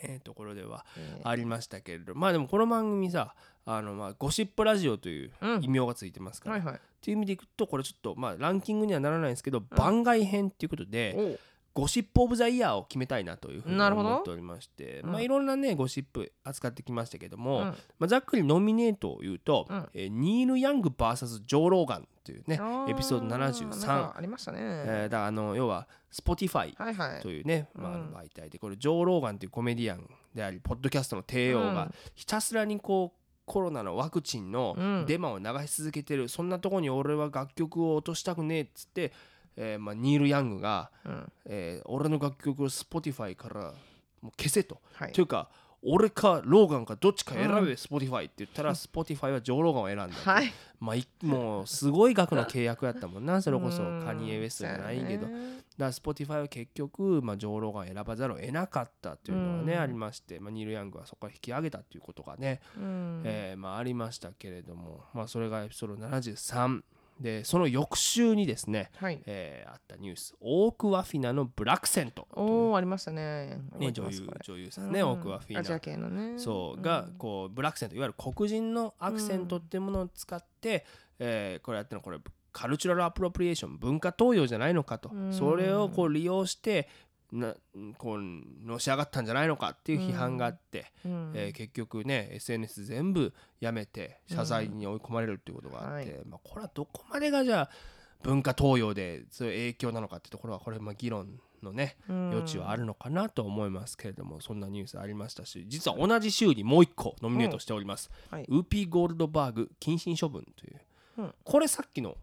ねところではえーありましたけれど。まあでもこの番組さあのまあゴシップラジオといううん。異名がついてますから、はいはい。っていう意味でいくとこれちょっとまあランキングにはならないんですけど、番外編っていうことで、ゴシップ・オブ・ザ・イヤーを決めたいなというふうに思っておりまして、うんまあいろんなねゴシップ扱ってきましたけども、うん。まあ、ざっくりノミネートを言うと、うん。えーニール・ヤング VS ジョー・ローガンというねエピソードなん73か、ありましたね。えーだからあの要は Spotify はいはい。というね、まああうんの媒体でこれジョー・ローガンというコメディアンでありポッドキャストの帝王がうん。ひたすらにこうコロナのワクチンのうん。デマを流し続けてる、そんなとこに俺は楽曲を落としたくねえっつって、えーまあ、ニール・ヤングが、うん。えー俺の楽曲を Spotify からもう消せと。はい。というか俺かローガンかどっちか選べ、うん。Spotify って言ったら Spotify はジョー・ローガンを選んだ、はい。まあ、いもうすごい額の契約やったもんな それこそ。うんカニエ・ウェストじゃないけど、そうやね。だから Spotify は結局、まあ、ジョー・ローガンを選ばざるを得なかったっていうのがね、うん。ありまして、まあ、ニール・ヤングはそこから引き上げたっていうことがね、うん。えーまあ、ありましたけれども、まあ、それがエピソード73でその翌週にですね、はい。えーあったニュースオーク・ワフィナのブラックセント。おおありましたね。ね、女優女優さんね、うんオーク・ワフィアジアナ系のね。そうがこうブラックセントいわゆる黒人のアクセントっていうものを使って、えーこれやってるのこれカルチュラルアプロプリエーション文化盗用じゃないのかと、うん。それをこう利用してなこうのし上がったんじゃないのかっていう批判があって、うん。えー結局ね SNS 全部やめて謝罪に追い込まれるっていうことがあって、はまあ、これはどこまでがじゃあ文化盗用でそういう影響なのかっていうところはこれまあ議論のね余地はあるのかなと思いますけれども、そんなニュースありましたし実は同じ週にもう一個ノミネートしております、はい。ウーピー・ゴールドバーグ謹慎処分という、うん。これさっきのひ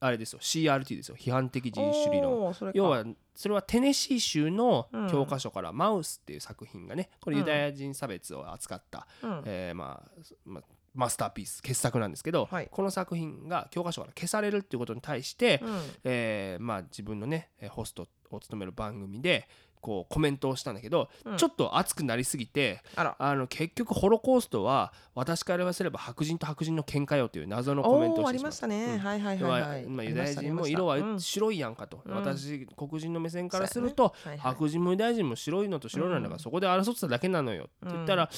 あれですよ。CRT ですよ。批判的人種主義論。要はそれはテネシー州のうん。教科書から「マウス」っていう作品がねこれユダヤ人差別を扱った、うん。えーまあまあマスターピース傑作なんですけど、はい。この作品が教科書から消されるっていうことに対して、うんえーまあ、自分のねえーホストを務める番組でこうコメントをしたんだけど、うん。ちょっと熱くなりすぎてあの結局ホロコーストは私から言わせれば白人と白人の喧嘩よという謎のコメントをしてしまったりましたね、うん。はいはい要ははいはい。まあ、ユダヤ人も色は白いやんかと、うん。私黒人の目線からすると、ね。はいはい。白人もユダヤ人も白いのと白いのだから、うん。そこで争ってただけなのよって言ったら、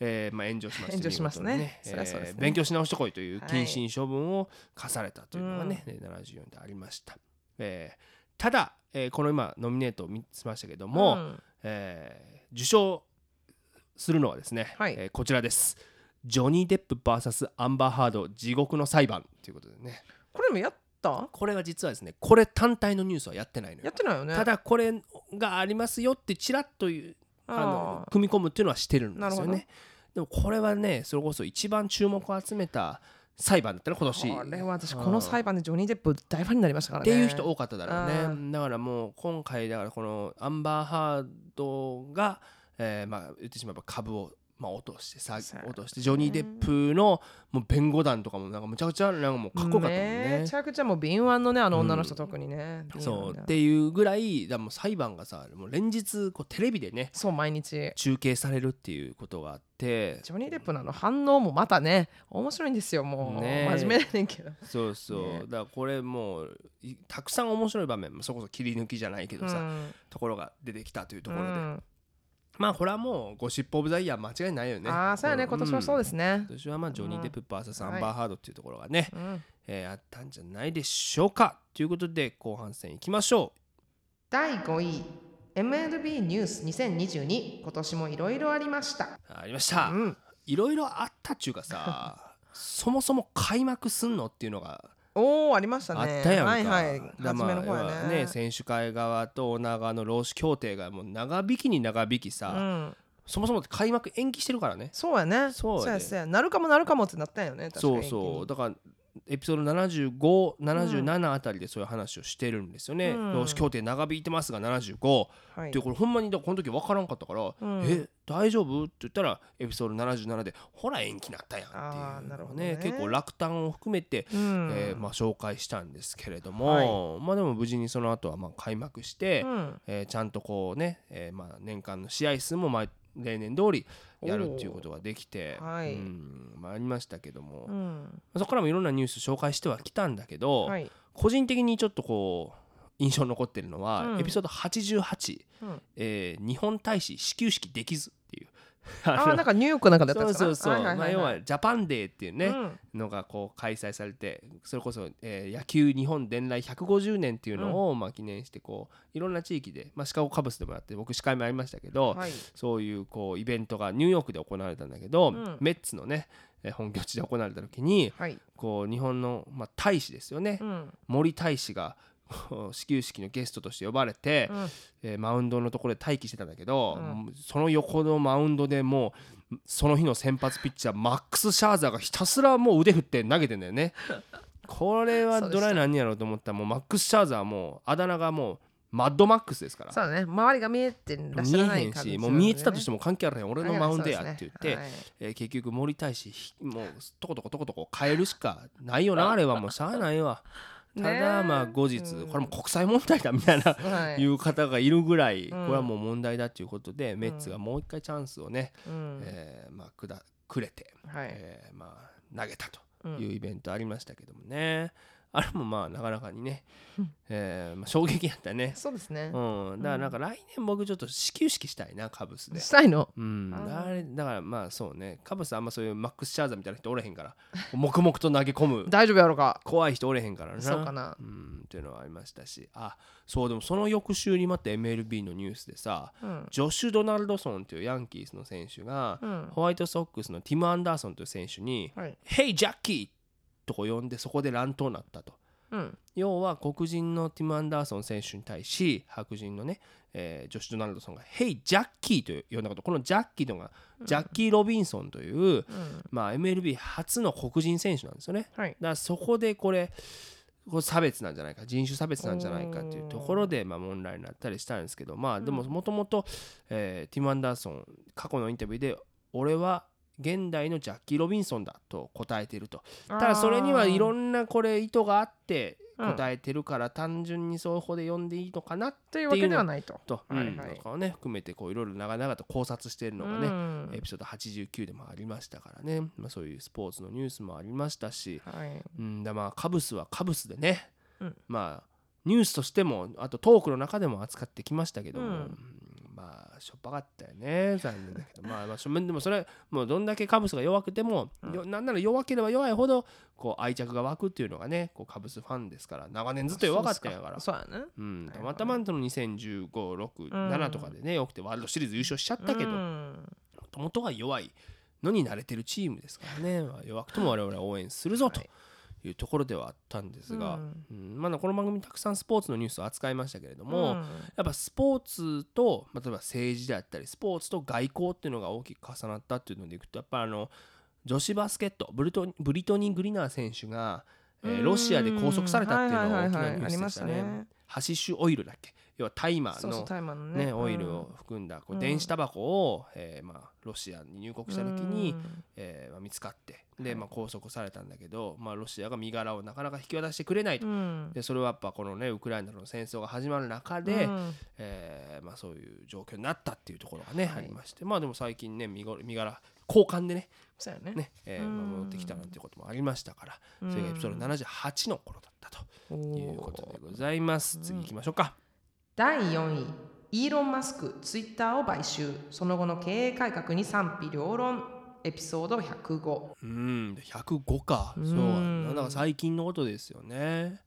えーまあ、炎上しました炎上しますね。ね。えー勉強し直してこいというはい。謹慎処分を課されたというのがね、74でありました、えーただ、えーこの今ノミネートを見しましたけども、うん。えー受賞するのはですね、はい。えーこちらです。ジョニー・デップ VS アンバー・ハード地獄の裁判ということでね。これもやった？これは実はですねこれ単体のニュースはやってないのよ。やってないよね。ただこれがありますよってちらっというあのあ組み込むっていうのはしてるんですよね。でもこれはねそれこそ一番注目を集めた裁判だったね今年これは私うんこの裁判でジョニー・デップ大ファンになりましたからね。っていう人多かっただろううねだからもう今回だからこのアンバーハードが、えーまあ言ってしまえば株をまあ落としてさ落としてジョニー・デップのもう弁護団とかもなんかむちゃくちゃなんかもうかっこよかったもんね。めちゃくちゃもう敏腕のねあの女の人特にね、敏腕そうな。っていうぐらいだもう裁判がさもう連日こうテレビでねそう毎日。中継されるっていうことがあって。ジョニー・デップのあの反応もまたね面白いんですよもう、ね真面目だねんけど。そうそう、ねだからこれもういたくさん面白い場面それこそ切り抜きじゃないけどさ、うん。ところが出てきたというところで、うんまあこれはもうゴシップ・オブ・ザ・イヤー間違いないよね。ああそうやね。今年はそうですすね。今年はまあジョニー・デップ VS アンバー・ハードっていうところがね、うん。えーあったんじゃないでしょうかということで後半戦いきましょ第5位 MLB ニュース2022今年もいろいろありました。うありました、うん。いろいろあったっちゅうかさ そもそも開幕すんのっていうのがおおありましたあねったやんか。はいはい。だ初めの方やまあね選手会側とオーナー側の労使協定がもう長引きに長引きさ、うん。そもそも開幕延期してるからね。そうやね。そうやで。やそうや。なるかもなるかもってなったんよね。確かそうにそう。だからエピソード7577あたりでそういう話をしてるんですよね、うん。労使協定長引いてますが75、はい。でこれほんまにだこの時分からんかったから「うん。え大丈夫?」って言ったらエピソード77で「ほら延期なったやん」っていうなるほどね。ね結構落胆を含めて、うん。えーまあ、紹介したんですけれども、まあでも無事にその後はまあ開幕して、うん。えーちゃんとこうね、えーまあ年間の試合数も毎例年通りやるっていうことができて、はい。うんまあ、ありましたけども、うん。そこからもいろんなニュース紹介してはきたんだけど、はい。個人的にちょっとこう印象に残ってるのは、うん。エピソード88、うん。えー日本大使始球式できず。ああなんかニューヨークなんかだったそうやつかなそうそう、まあ、要はジャパンデーっていうね、うん。のがこう開催されてそれこそ、えー野球日本伝来150年っていうのを、まあ、記念してこういろんな地域で、まあ、シカゴカブスでもやって僕司会もありましたけど、はい。そういうこうイベントがニューヨークで行われたんだけど、うん。メッツのねえー本拠地で行われた時にはい。こう日本の、まあ、大使ですよね、うん。森大使が 始球式のゲストとして呼ばれて、うん。えーマウンドのところで待機してたんだけど、うん。その横のマウンドでもうその日の先発ピッチャーマックス・シャーザーがひたすらもう腕振って投げてんだよね。これはドライなんやろうと思ったらもうマックス・シャーザーはもうあだ名がもうマッドマックスですから。そうだね。周りが見えてらっしゃらない見えへんしもう見えてたとしてもも関係あらへん俺のマウンドやって言って、はい。えー結局森大使ひもうとことことことこ変えるしかないよなあれは。もうしゃあないわ。ただまあ後日うん。これも国際問題だみたいな はい。いう方がいるぐらいこうん。れはもう問題だということでメッツがもう一回チャンスをねうん。えーまあくだくれてはい。えーまあ投げたとうん。いうイベントありましたけどもね あれもまあなかなかにねえーまあ衝撃やったね。そうですね。うん。だからなんか来年僕ちょっと始球式したいなカブスで。したいの？うん、あれだからまあそうね。カブスあんまそういうマックス・シャーザーみたいな人おれへんから黙々と投げ込む。大丈夫やろうか。怖い人おれへんからな。そうかな。うん。っていうのはありましたし。あそうでもその翌週にまた MLB のニュースでさうん。ジョシュ・ドナルドソンというヤンキースの選手が、うん。ホワイトソックスのティム・アンダーソンという選手にはい「ヘイジャッキー!」とこ呼んでそこで乱闘になったと。うん要は黒人のティム・アンダーソン選手に対し白人のね、えージョシュ・ドナルドソンが「ヘイジャッキー!」と呼んだことこのジャッキーというのがジャッキー・ロビンソンという、うんまあ、MLB 初の黒人選手なんですよね。はいだからそこでこれこれ差別なんじゃないか人種差別なんじゃないかっていうところでまあ問題になったりしたんですけどまあでももともとティム・アンダーソン過去のインタビューで俺は現代のジャッキー・ロビンソンだと答えていると。ただそれにはいろんんなこれ意図があってうん。答えてるから単純にそういう方で読んでいいのかなというわけではないと。と、はいはい。かをね含めてこういろいろ長々と考察しているのがね、うん。エピソード89でもありましたからね、まあ、そういうスポーツのニュースもありましたし、はい。うん、だまあカブスはカブスでね、うん。まあニュースとしてもあとトークの中でも扱ってきましたけども、うんしょっぱかったよね残念だけど。まあまあしょでもそれもうどんだけカブスが弱くても、よなんなら弱ければ弱いほどこう愛着が湧くっていうのがねこうカブスファンですから長年ずっと弱かったんやから。そうやね。うん、はいたまたまその2015、6、7とかでね、よくてワールドシリーズ優勝しちゃったけど、もうん。ともとは弱いのに慣れてるチームですからね、まあ弱くとも我々は応援するぞと。いうところではあったんですが、うん。まだこの番組たくさんスポーツのニュースを扱いましたけれども、うん。やっぱスポーツと、まあ例えば政治であったりスポーツと外交っていうのが大きく重なったっていうのでいくとやっぱあの女子バスケットブリトブリトニー・グリナー選手が、えーうん。ロシアで拘束されたっていうのは大きなニュースでしたね。ハシッシュオイルだっけ？要はタイマーのタイマーのね。ね、オイルを含んだこううん電子タバコを、えーまあ、ロシアに入国した時に、えーまあ、見つかってで、まあ、拘束されたんだけど、まあ、ロシアが身柄をなかなか引き渡してくれないと。うん。でそれはやっぱこのねウクライナの戦争が始まる中で、うん。えーまあ、そういう状況になったっていうところがね、はい。ありましてまあでも最近ね身柄交換でねそうやね。ね、えー戻ってきたなんていうこともありましたから、うん。それがエピソード78の頃だったとおいうことでーございます。次行きましょうか。第4位。イーロン・マスクツイッターを買収。その後の経営改革に賛否両論。エピソード105うん、で105か。そううんだから最近のことですよね。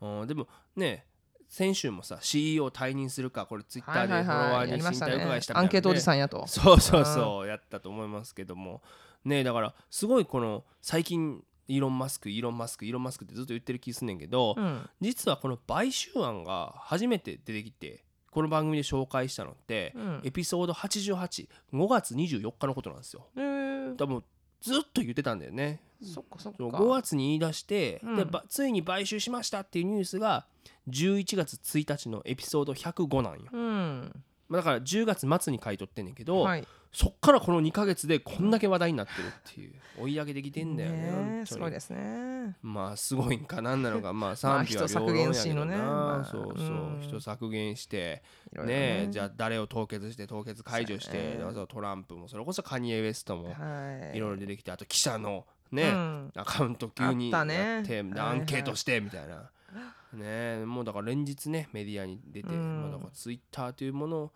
うん、でもね、先週もさ、CEO 退任するか、これツイッターでフォロワーに身体伺いしたみたいな、アンケートおじさんやと。そうそうそう、やったと思いますけども。ね、だから、すごいこの最近、イーロン・マスク、イーロン・マスク、イーロン・マスクってずっと言ってる気すんねんけど、うん。実はこの買収案が初めて出てきて、この番組で紹介したのって、うん。エピソード88、5月24日のことなんですよ。えー。多分ずっと言ってたんだよね。そっかそっか。そう5月に言い出して、うん。でばついに買収しましたっていうニュースが11月1日のエピソード105なんよ、うん。まあだから10月末に買い取ってんねんけど、はいそっからこの2ヶ月でこんだけ話題になってるっていう追い上げできてんだよねねすごいですね。まあすごいんかなんなのか。まあまあ賛否は両論やけどな、人削減しのね。まあそうそう、うん。人削減してね。じゃあ誰を凍結して凍結解除して、トランプもそれこそカニエ・ウェストもはい。いろいろ出てきてあと記者のね、うん。アカウント急にやあって、アンケートしてみたいな、ねもうだから連日ねメディアに出て、うん。まあ、だからツイッターというものを、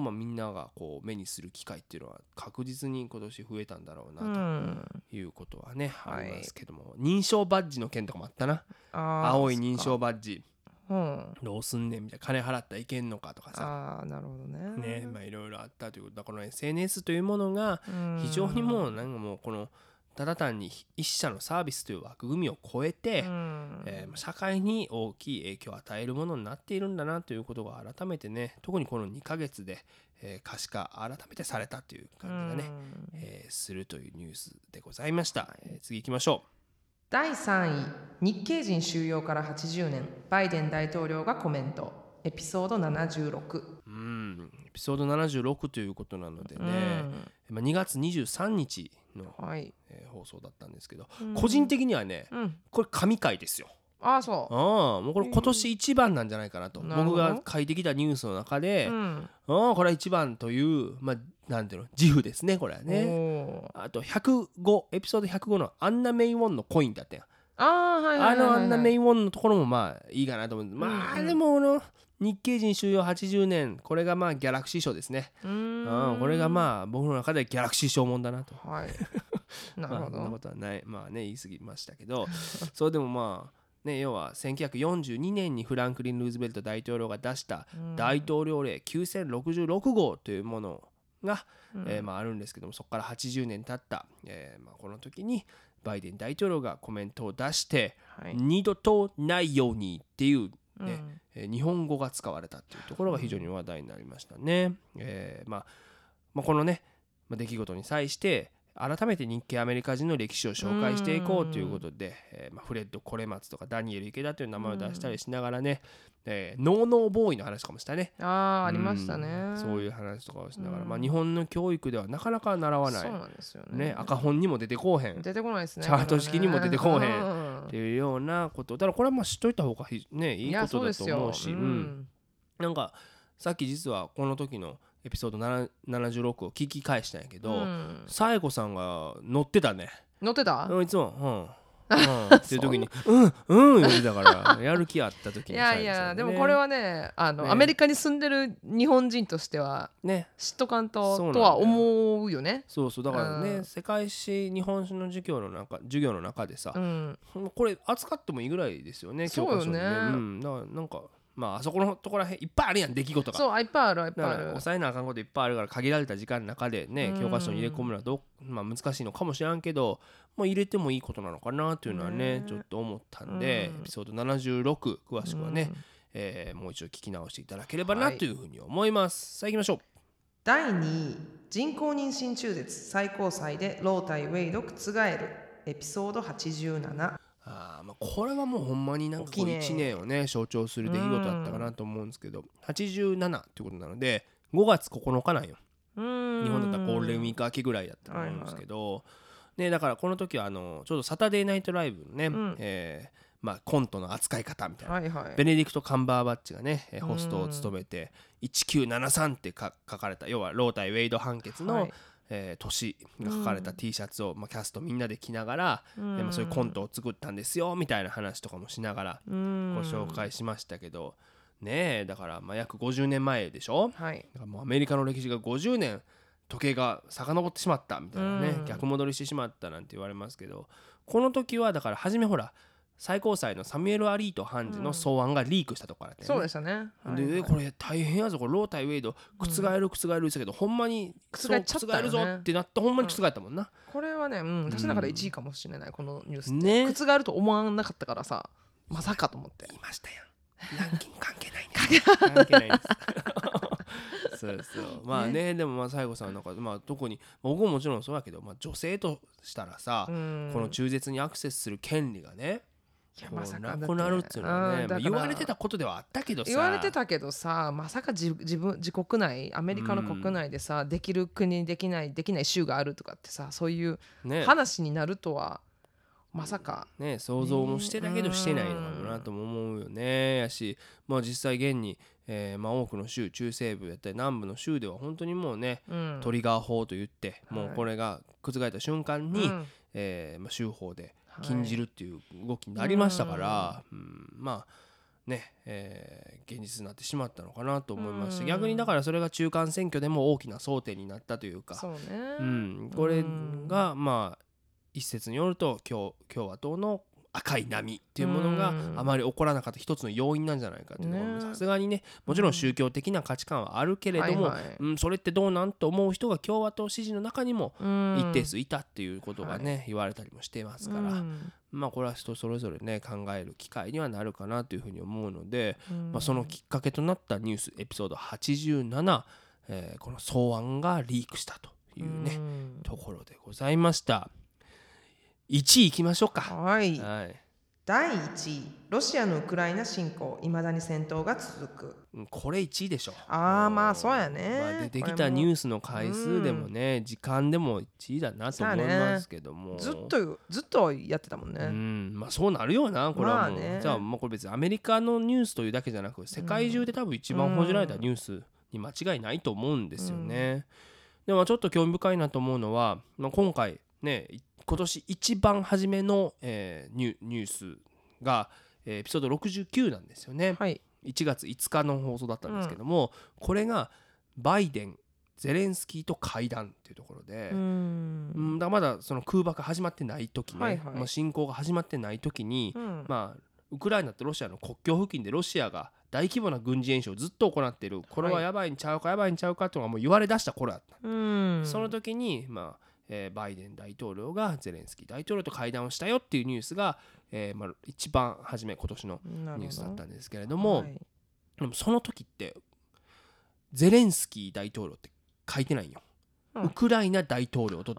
まあ、みんながこう目にする機会っていうのは確実に今年増えたんだろううなん。ということはね、はいありますけども。認証バッジの件とかもあったな。青い認証バッジ。うん。どうすんねんみたいな。金払ったらいけんのかとかさ。ああなるほどね。ねまあいろいろあったということ。だからこの SNS というものがうん。非常にもうなんかもうこのただ単に一社のサービスという枠組みを超えて、うん。えー社会に大きい影響を与えるものになっているんだなということが改めてね特にこの2ヶ月で、えー可視化改めてされたという感じがね、うん。えーするというニュースでございました、えー次行きましょ第3位日系人収容から80年。バイデン大統領がコメント。エピソード76ううん。エピソード76ということなのでね、うん。まあ、2月23日の、はい、えー放送だったんですけど、うん。個人的にはねうん、これ神回ですよ。ああそああもうこれ今年一番なんじゃないかなと、なるほど僕が書いてきたニュースの中で、う、うん、これは一番というまあなんていうの自負ですねこれはね。あと105エピソード105のアンナ・メイ・ウォンのコインだったやんああはいはいはいはい、あのアンナ・メイ・ウォンのところもまあいいかなと思うんです。まあうんうん。でもこの日系人収容80年。これがまあギャラクシー賞ですね。うん。んこれがまあ僕の中でギャラクシー賞もんだなと。はい。なるほまあそんなこどとはない。まあね言い過ぎましたけど。それでもまあね要は1942年にフランクリン・ルーズベルト大統領が出したうん。大統領令9066号というものが、うん。えーまあ、あるんですけどもそこから80年経った、えーまあ、この時にバイデン大統領がコメントを出して、はい。二度とないようにっていう、うん。ねえー日本語が使われたっていうところが非常に話題になりましたね。えーまあまあ、このね、まあ、出来事に際して改めて日系アメリカ人の歴史を紹介していこうということで、えーまあ、フレッド・コレマツとかダニエル・池田という名前を出したりしながらね、えーノーノーボーイの話とかもしたね。ああありましたうねん。そういう話とかをしながら、うん。まあ、日本の教育ではなかなか習わない。そうなんですよね。ね、赤本にも出てこうへん。っ出てこないですねチャート式にも出てこうへんん。ていうようなこと。だからこれはまあ知っといた方がひねいいやことだと思うし、うん。なんかさっき実はこの時のエピソード7 76を聞き返したんやけど、うん。サエコさんが乗ってたね。乗ってた？いつも、うん。うん、っていう時に、うん、うん、言ってたから、やる気あった時に。いやいやでもこれはねあのね。アメリカに住んでる日本人としてはね、知っとかんととは思うよね。そうそう、だからね、うん。世界史、日本史の授業の中、授業の中でさう、ん。これ扱ってもいいぐらいですよね、そうよね。教科書にうん、だからなんか、まあ、あそこのところらへんいっぱいあるやん、出来事が。そういっぱいあるいっぱいある。抑えなあかんこといっぱいあるから限られた時間の中でねうん教科書に入れ込むのはどう、まあ、難しいのかもしれんけど、まあ、入れてもいいことなのかなというのはねねちょっと思ったんで、うん。エピソード76詳しくはね、うん。えーもう一度聞き直していただければなというふうに思います、さあ行きましょう。第2位人工妊娠中絶最高裁でロータイ・ウェイド覆るエピソード87あーまあこれはもうほんまになんかこう大きいね。1年をね象徴する出来事だったかなと思うんですけど、87っていうことなので5月9日なんよ。日日本だったらゴールデンウィーク明けぐらいだったと思うんですけど、ね、だからこの時はあのちょうどサタデーナイトライブのね、ん。えーまあ、コントの扱い方みたいな、ベネディクト・カンバーバッチがねえーホストを務めて1973ってか書かれた要はロータイ・ウェイド判決の、はいえー年が書かれた T シャツを、まあ、キャストみんなで着ながら、えーまあ、そういうコントを作ったんですよみたいな話とかもしながらごご紹介しましたけど、ねえだからまあ約50年前でしょ？はい。だからもうアメリカの歴史が50年時計が遡ってしまったみたいなね、うん。逆戻りしてしまったなんて言われますけどこの時はだから初めほら最高裁のサミュエル・アリート判事の草案がリークしたところだったそう。でしたね。で、はいはい。これ大変やぞ。これロータイ・ウェイド。覆る覆る。言ってたけど、ほんまに覆っちゃったよね。覆るぞってなってほんまに覆ったもんな、これはね、うん、私の中で1位かもしれない、このニュース。ね。覆ると思わなかったからさ、まさかと思って。言いましたやん。ランキング関係ないんです関係ないんです。そうそう。まあねでもまあ西郷さんなんかまあ特に僕ももちろんそうだけど、まあ、女性としたらさ、うん。この中絶にアクセスする権利がねいやまさかなだくなるっていうのはね、まあ言われてたことではあったけどさ。言われてたけどさまさか自自分自国内アメリカの国内でさ、できる国できないできない州があるとかってさそういうね。話になるとはまさか、ね想像もしてたけどしてないのかもなとも思うよね。やしまあ実際現に、えーまあ、多くの州中西部やったり南部の州では本当にもうね、うん、トリガー法と言って、もうこれが覆った瞬間に、うん。えーまあ、州法ではい禁じるっていう動きになりましたから、うんまあね、えー現実になってしまったのかなと思いますし、うん。逆にだからそれが中間選挙でも大きな争点になったというかそうね、うん、これがまあ一説によると共共和党の赤い波っていうものがうん。あまり起こらなかった一つの要因なんじゃないかというところ。もねさすがにねもちろん宗教的な価値観はあるけれども、うん、それってどうなんと思う人が共和党支持の中にもうん。一定数いたっていうことがね、言われたりもしてますから、うん。まあこれは人それぞれね考える機会にはなるかなというふうに思うので、うん。まあ、そのきっかけとなったニュースエピソード87、えーこの草案がリークしたというね、うん。ところでございました1位いきましょうか。はい。はい。第1位。ロシアのウクライナ侵攻。いまだに戦闘が続く。うんこれ1位でしょ。あーまあそうやね。まあ、出てきたニュースの回数でもね、時間でも1位だなと思いますけども、ずっとずっとやってたもんね、うん。まあそうなるよなこれはもう、まあね。じゃあもうこれ別にアメリカのニュースというだけじゃなく世界中で多分一番報じられたニュースに間違いないと思うんですよね。でもちょっと興味深いなと思うのは、まあ、今回ねい今年一番初めの、えーニュニュースが、えーエピソード69なんですよね。はい。1月5日の放送だったんですけども、これがバイデンゼレンスキーと会談っていうところで、ううんん、だまだその空爆始まってない時ね、はいはい。まあ、侵攻が始まってない時に、うん。まあ、ウクライナとロシアの国境付近でロシアが大規模な軍事演習をずっと行っている。これはやばいんちゃうかやばいんちゃうかっていうのがもう言われだした頃だった、うん。その時に、まあえーバイデン大統領がゼレンスキー大統領と会談をしたよっていうニュースが、えーまあ、一番初め今年のニュースだったんですけれども、はい。でもその時ってゼレンスキー大統領って書いてないよ。うんウクライナ大統領と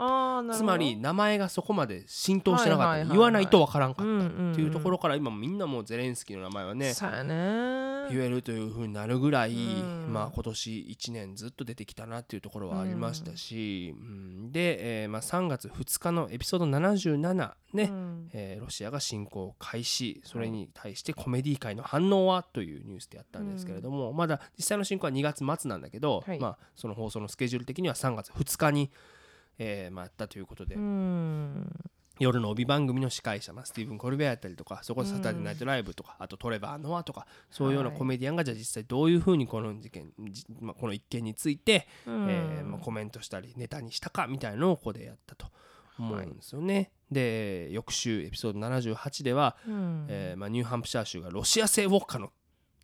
つまり名前がそこまで浸透してなかった、言わないとわからんかったっていうところから今みんなもうゼレンスキーの名前はねそうやね。言えるというふうになるぐらい、うん。まあ、今年1年ずっと出てきたなっていうところはありましたし、うん。で、えーまあ、3月2日のエピソード77ね、うん。えーロシアが侵攻開始それに対してコメディ界の反応はというニュースでやったんですけれども、まだ実際の侵攻は2月末なんだけど、はい。まあ、その放送のスケジュール的には3月2日に、えーまあ、やったということで、うん。夜の帯番組の司会者、まあ、スティーブン・コルベアやったりとかそこでサタデーナイトライブとか、あとトレバー・ノアとかそういうようなはい。コメディアンがじゃあ実際どういうふうにこの事件、じまあ、この一件について、うん。えーまあ、コメントしたりネタにしたかみたいなのをここでやったと思うんですよね。で翌週エピソード78では、うん。えーまあ、ニューハンプシャー州がロシア製ウォッカの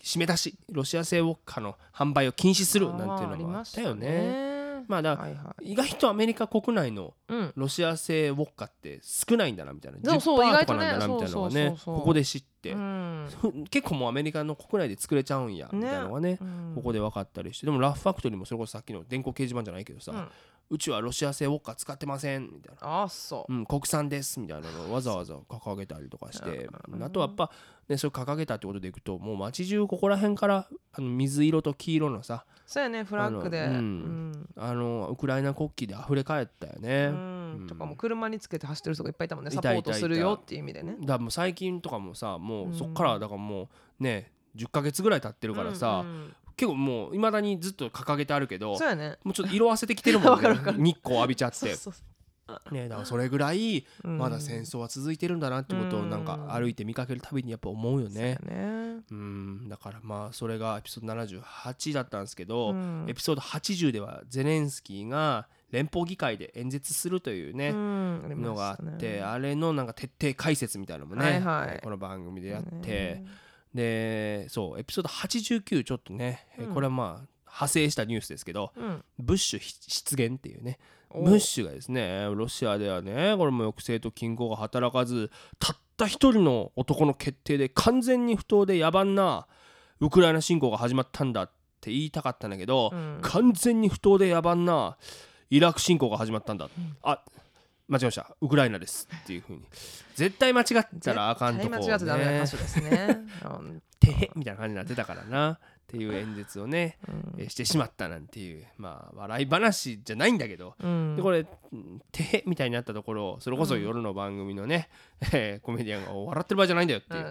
締め出しロシア製ウォッカの販売を禁止するなんていうのもあったよね。まあだはいはい。意外とアメリカ国内のうん。ロシア製ウォッカって少ないんだなみたいな。そうそう10%意外とかなんだなみたいなのがねここで知って、うん。結構もうアメリカの国内で作れちゃうんやみたいなのがねうん。ここで分かったりして。でもラフファクトリーもそれこそさっきの電光掲示板じゃないけどさ、うちはロシア製ウォッカ使ってませんみたいな。あそ。ううん、国産ですみたいなのをわざわざ掲げたりとかしてうんあとはやっぱ、ね、それ掲げたってことでいくともう街中ここら辺からあの水色と黄色のさそうやねフラッグで。あのうん。うん。あのウクライナ国旗で溢れ返ったよね。うん。とかも車につけて走ってる人がいっぱいいたもんねサポートするよっていう意味でね。だもう最近とかもさもううんそっからだからもうね10ヶ月ぐらい経ってるからさ、うんうん結構もういまだにずっと掲げてあるけどそうやね。もうちょっと色あせてきてるもん わね日光浴びちゃって。そうそうねだからそれぐらいうん。まだ戦争は続いてるんだなってことをなんか歩いて見かけるたびにやっぱ思うよね。そうやね。うん。だからまあそれがエピソード78だったんですけど、うん。エピソード80ではゼレンスキーが連邦議会で演説するというね、うん。のがあってあれのなんか徹底解説みたいなのもね、はいはい。この番組でやって、ねでそうエピソード89ちょっとね、えうん。これはまあ派生したニュースですけどうん。ブッシュ出現っていうねお。ブッシュがですねロシアではねこれも抑制と均衡が働かずたった一人の男の決定で完全に不当で野蛮なウクライナ侵攻が始まったんだって言いたかったんだけど、うん。完全に不当で野蛮なイラク侵攻が始まったんだ、あ間違えました。ウクライナですっていうふうに。絶対間違ったらあかんとこ絶対間違ってダメなね箇所ですね。うんてへみたいな感じになってたからな。っていう演説をね、うん。えーしてしまったなんていうまあ笑い話じゃないんだけど、うん。でこれうんてへみたいになったところをそれこそ夜の番組のね、え ーコメディアンがお笑ってる場合じゃないんだよっていう、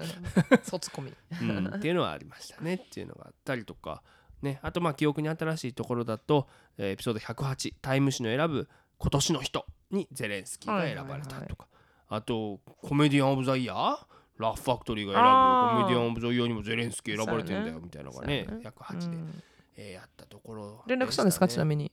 うん。卒コミうん。っていうのはありましたねっていうのがあったりとか、ね、あとまあ記憶に新しいところだと、えーエピソード108タイム誌の選ぶ今年の人にゼレンスキーが選ばれたとか、あとコメディアン・オブ・ザ・イヤー？ラフファクトリーが選ぶコメディアン・オブ・ザ・イヤーにもゼレンスキー選ばれてんだよみたいなのがねそうやね。108で、うん。えーやったところ連絡したんですか？ねちなみに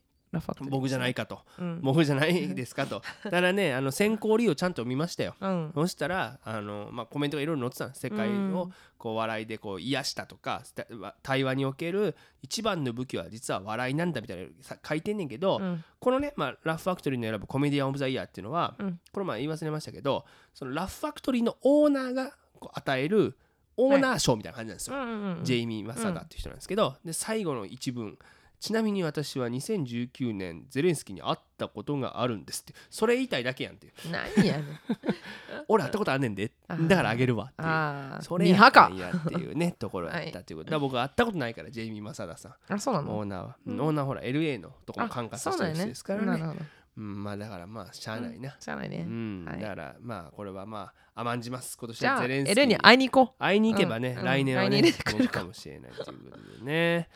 僕じゃないかと。うん。僕じゃないですかと。ただねあの先行利用ちゃんと見ましたよ。うん。そしたらあの、まあ、コメントがいろいろ載ってた世界うをん。こう笑いでこう癒したとかた対話における一番の武器は実は笑いなんだみたいなさ書いてんねんけど、うん。このね、まあ、ラフファクトリーの選ぶコメディアン・オブ・ザ・イヤーっていうのは、うん。これまあ言い忘れましたけどそのラフファクトリーのオーナーがこう与えるオーナー賞みたいな感じなんですよ。うんうんうんジェイミー・マサダっていう人なんですけど、で最後の一文ちなみに私は2019年ゼレンスキーに会ったことがあるんですって。それ言いたいだけやんっていう。何やねん。俺会ったことあんねんで。だからあげるわっていう。ああそれやったんやっていうねところやったっていうこと、だ僕は会ったことないからジェイミー・マサダさん。あそうなの？オーナーは、うんオーナーほら LA のとこも管轄してる人ですからね。なるほど。うん、まあだからまあしゃあないな、しゃあないね。うんはい。だからまあこれはまあ甘んじます今年はゼレンスキーに会いに行こ会いに行けばね、うん来年はね来年出てくれ持つかもしれないということでね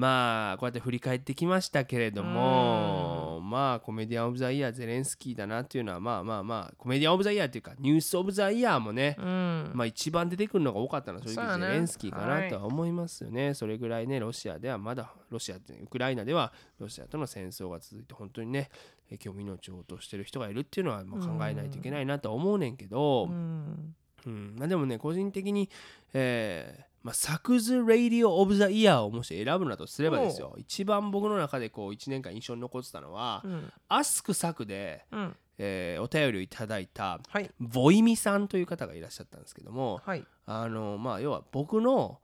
まあこうやって振り返ってきましたけれどもまあコメディアン・オブ・ザ・イヤーゼレンスキーだなっていうのはまあまあまあコメディアン・オブ・ザ・イヤーっていうかニュース・オブ・ザ・イヤーもね、ううん。まあ一番出てくるのが多かったのは正直ゼレンスキーかなとは思いますよね。それぐらいね、ロシアではまだ、ロシアってウクライナではロシアとの戦争が続いて、本当にね、え今日命を落としてる人がいるっていうのはまあ考えないといけないなとは思うねんけど、うん。うん。まあ、でもね、個人的に、えーまあ、 Saku's Radio of the Year をもし選ぶなとすればですよ、一番僕の中でこう1年間印象に残ってたのは、うん。 Ask Saku で、うん。えーお便りをいただいた、はい。ボイミさんという方がいらっしゃったんですけども、はい。あのまあ要は僕の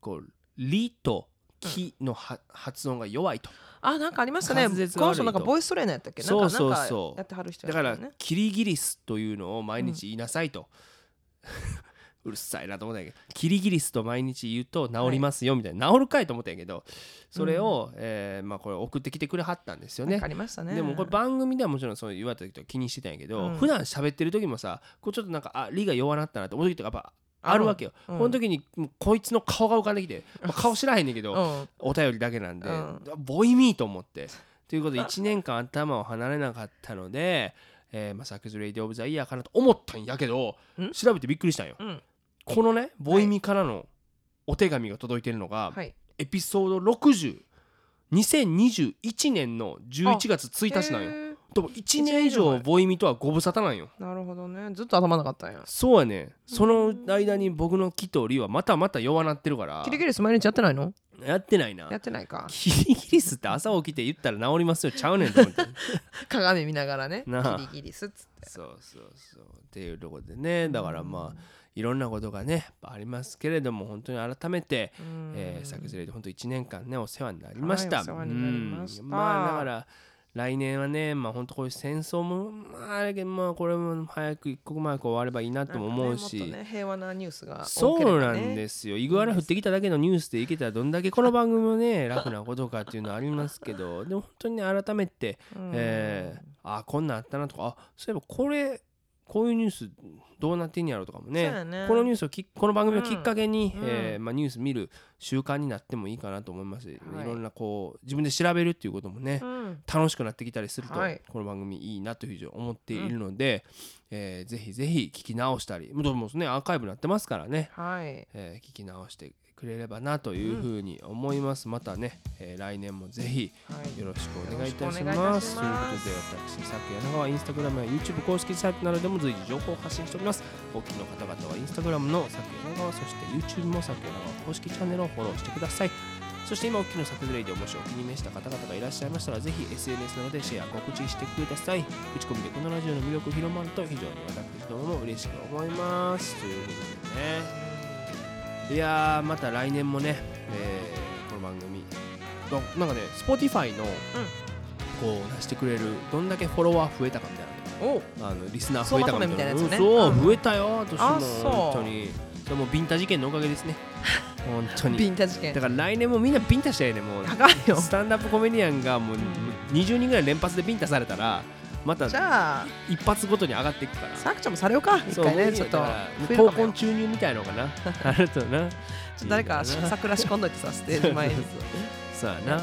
こう「リ」と「キ」のは、発音が弱いと。あなんかありましたね。この人なんかボイストレーナーやったっけ？そうそうそう。なんかなんかやってはる人だからキリギリスというのを毎日言いなさいと、うるさいなと思ったんやけどキリギリスと毎日言うと治りますよみたいな、治るかいと思ったんやけどそれを、えーまあ、これ送ってきてくれはったんですよね。かありましたね。でもこれ番組ではもちろんそう言われた時とか気にしてたんやけど、うん。普段喋ってる時もさこうちょっとなんかあ理が弱なったなって思う時とかやっぱあるわけよ、うん。この時にこいつの顔が浮かんできて、まあ顔知らへんねんけど、うん。お便りだけなんで、うん。ボイミーと思って。ということで1年間頭を離れなかったので、えーまあ、 Saku's Radio of the Year かなと思ったんやけどん。調べてびっくりしたんよ、うんこのねボイミーからのお手紙が届いてるのが、はい。エピソード602021年の11月1日なんよ。でも1年以上ボイミとはご無沙汰なんよ。なるほどね。ずっと頭なかったんや。そうやね。その間に僕の気とリはまたまた弱なってるから。キリギリス毎日やってないの？やってないな。やってないか。キリギリスって朝起きて言ったら治りますよ。ちゃうねんと思って。鏡見ながらね。キリギリスっつって。そうそうそう。っていうところでね。だからまあいろんなことがねありますけれども本当に改めて、うん。えー、作図レで本当1年間ねお世話になりました、ました。うん。まあだから来年はねまあ本当こういう戦争もまああれけどまあこれも早く一刻も早く終わればいいなとも思うし、ねね平和なニュースがそうなんすですよ。イグアナ降ってきただけのニュースでいけたらどんだけこの番組もね 楽なことかっていうのはありますけど。でも本当にね改めて、えー、あこんなんあったなとかあそういえばこれこういうニュースどうなってんやろとかもね。ね。このニュースをきこの番組をきっかけに、うん。えーまあ、ニュース見る習慣になってもいいかなと思います、はい。い、ろんなこう自分で調べるっていうこともね、うん。楽しくなってきたりすると、はい。この番組いいなというふうに思っているので、えーぜひぜひ聞き直したりもうもうねアーカイブになってますからね、はい。えー聞き直してくれればなというふうに思います、またね、えー来年もぜひはい。よろしくお願いいたします。ます。ということで私さっき柳川インスタグラムや YouTube 公式サイトなどでも随時情報を発信しております。お聞きの方々はインスタグラムのさっき柳川そして YouTube もさっき柳川公式チャンネルをフォローしてください。そして今お聞きの作図レイでもしお気に召した方々がいらっしゃいましたらぜひ SNS などでシェア告知してください。口コミでこのラジオの魅力広まると非常に私どもも嬉しく思います。ということでねいやーまた来年もね、えーこの番組どなんかね Spotify の、こう出してくれるどんだけフォロワー増えたかみたいおなあのリスナー増えたかみたいな。うんそう、うん。増えたよ私も。あそう。本当に。それもビンタ事件のおかげですね。本当ビにンタ事件。だから来年もみんなビンタしたいねもう。高いよ。スタンダップコメディアンがもう20人ぐらい連発でビンタされたらまたじゃあ。一発ごとに上がっていくから。さくちゃんもされようか。一回ねちょっと。闘魂注入みたいのかな。あるとな。ちょっと誰か桜仕込んどいてさステージ前に。そうやな。っ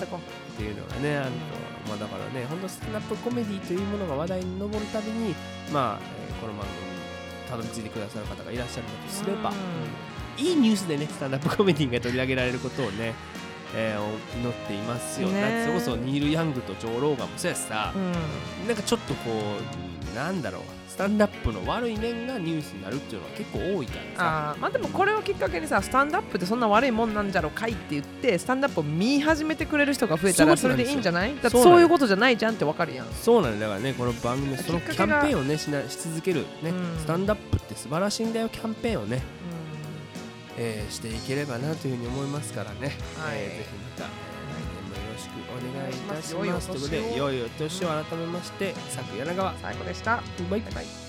ていうのがねあると、まあだからね本当スタップコメディというものが話題に上るたびにまあ、えーこの番組にたどり着いてくださる方がいらっしゃるのとすれば、うんいいニュースでねスタンダップコメディが取り上げられることをね、えー祈っていますよ、ね。それこそニール・ヤングとジョー・ローガンもそうやしさ、うん。なんかちょっとこううんなんだろう。スタンダップの悪い面がニュースになるっていうのは結構多いからさ。あーまあでもこれをきっかけにさスタンダップってそんな悪いもんなんじゃろかいって言ってスタンダップを見始めてくれる人が増えたらそうれでいいんじゃない？だってそういうことじゃないじゃんってわかるやん。そうなんだだからねこの番組そのキャンペーンをねしなし続けるね、うん。スタンダップって素晴らしいんだよキャンペーンをね、うえーしていければなというふうに思いますからね、はい。えーぜひまた、えー来年もよろしくお願いいたします。ということで良いお年を改めまして佐久柳川。ん最高でした。バイバイ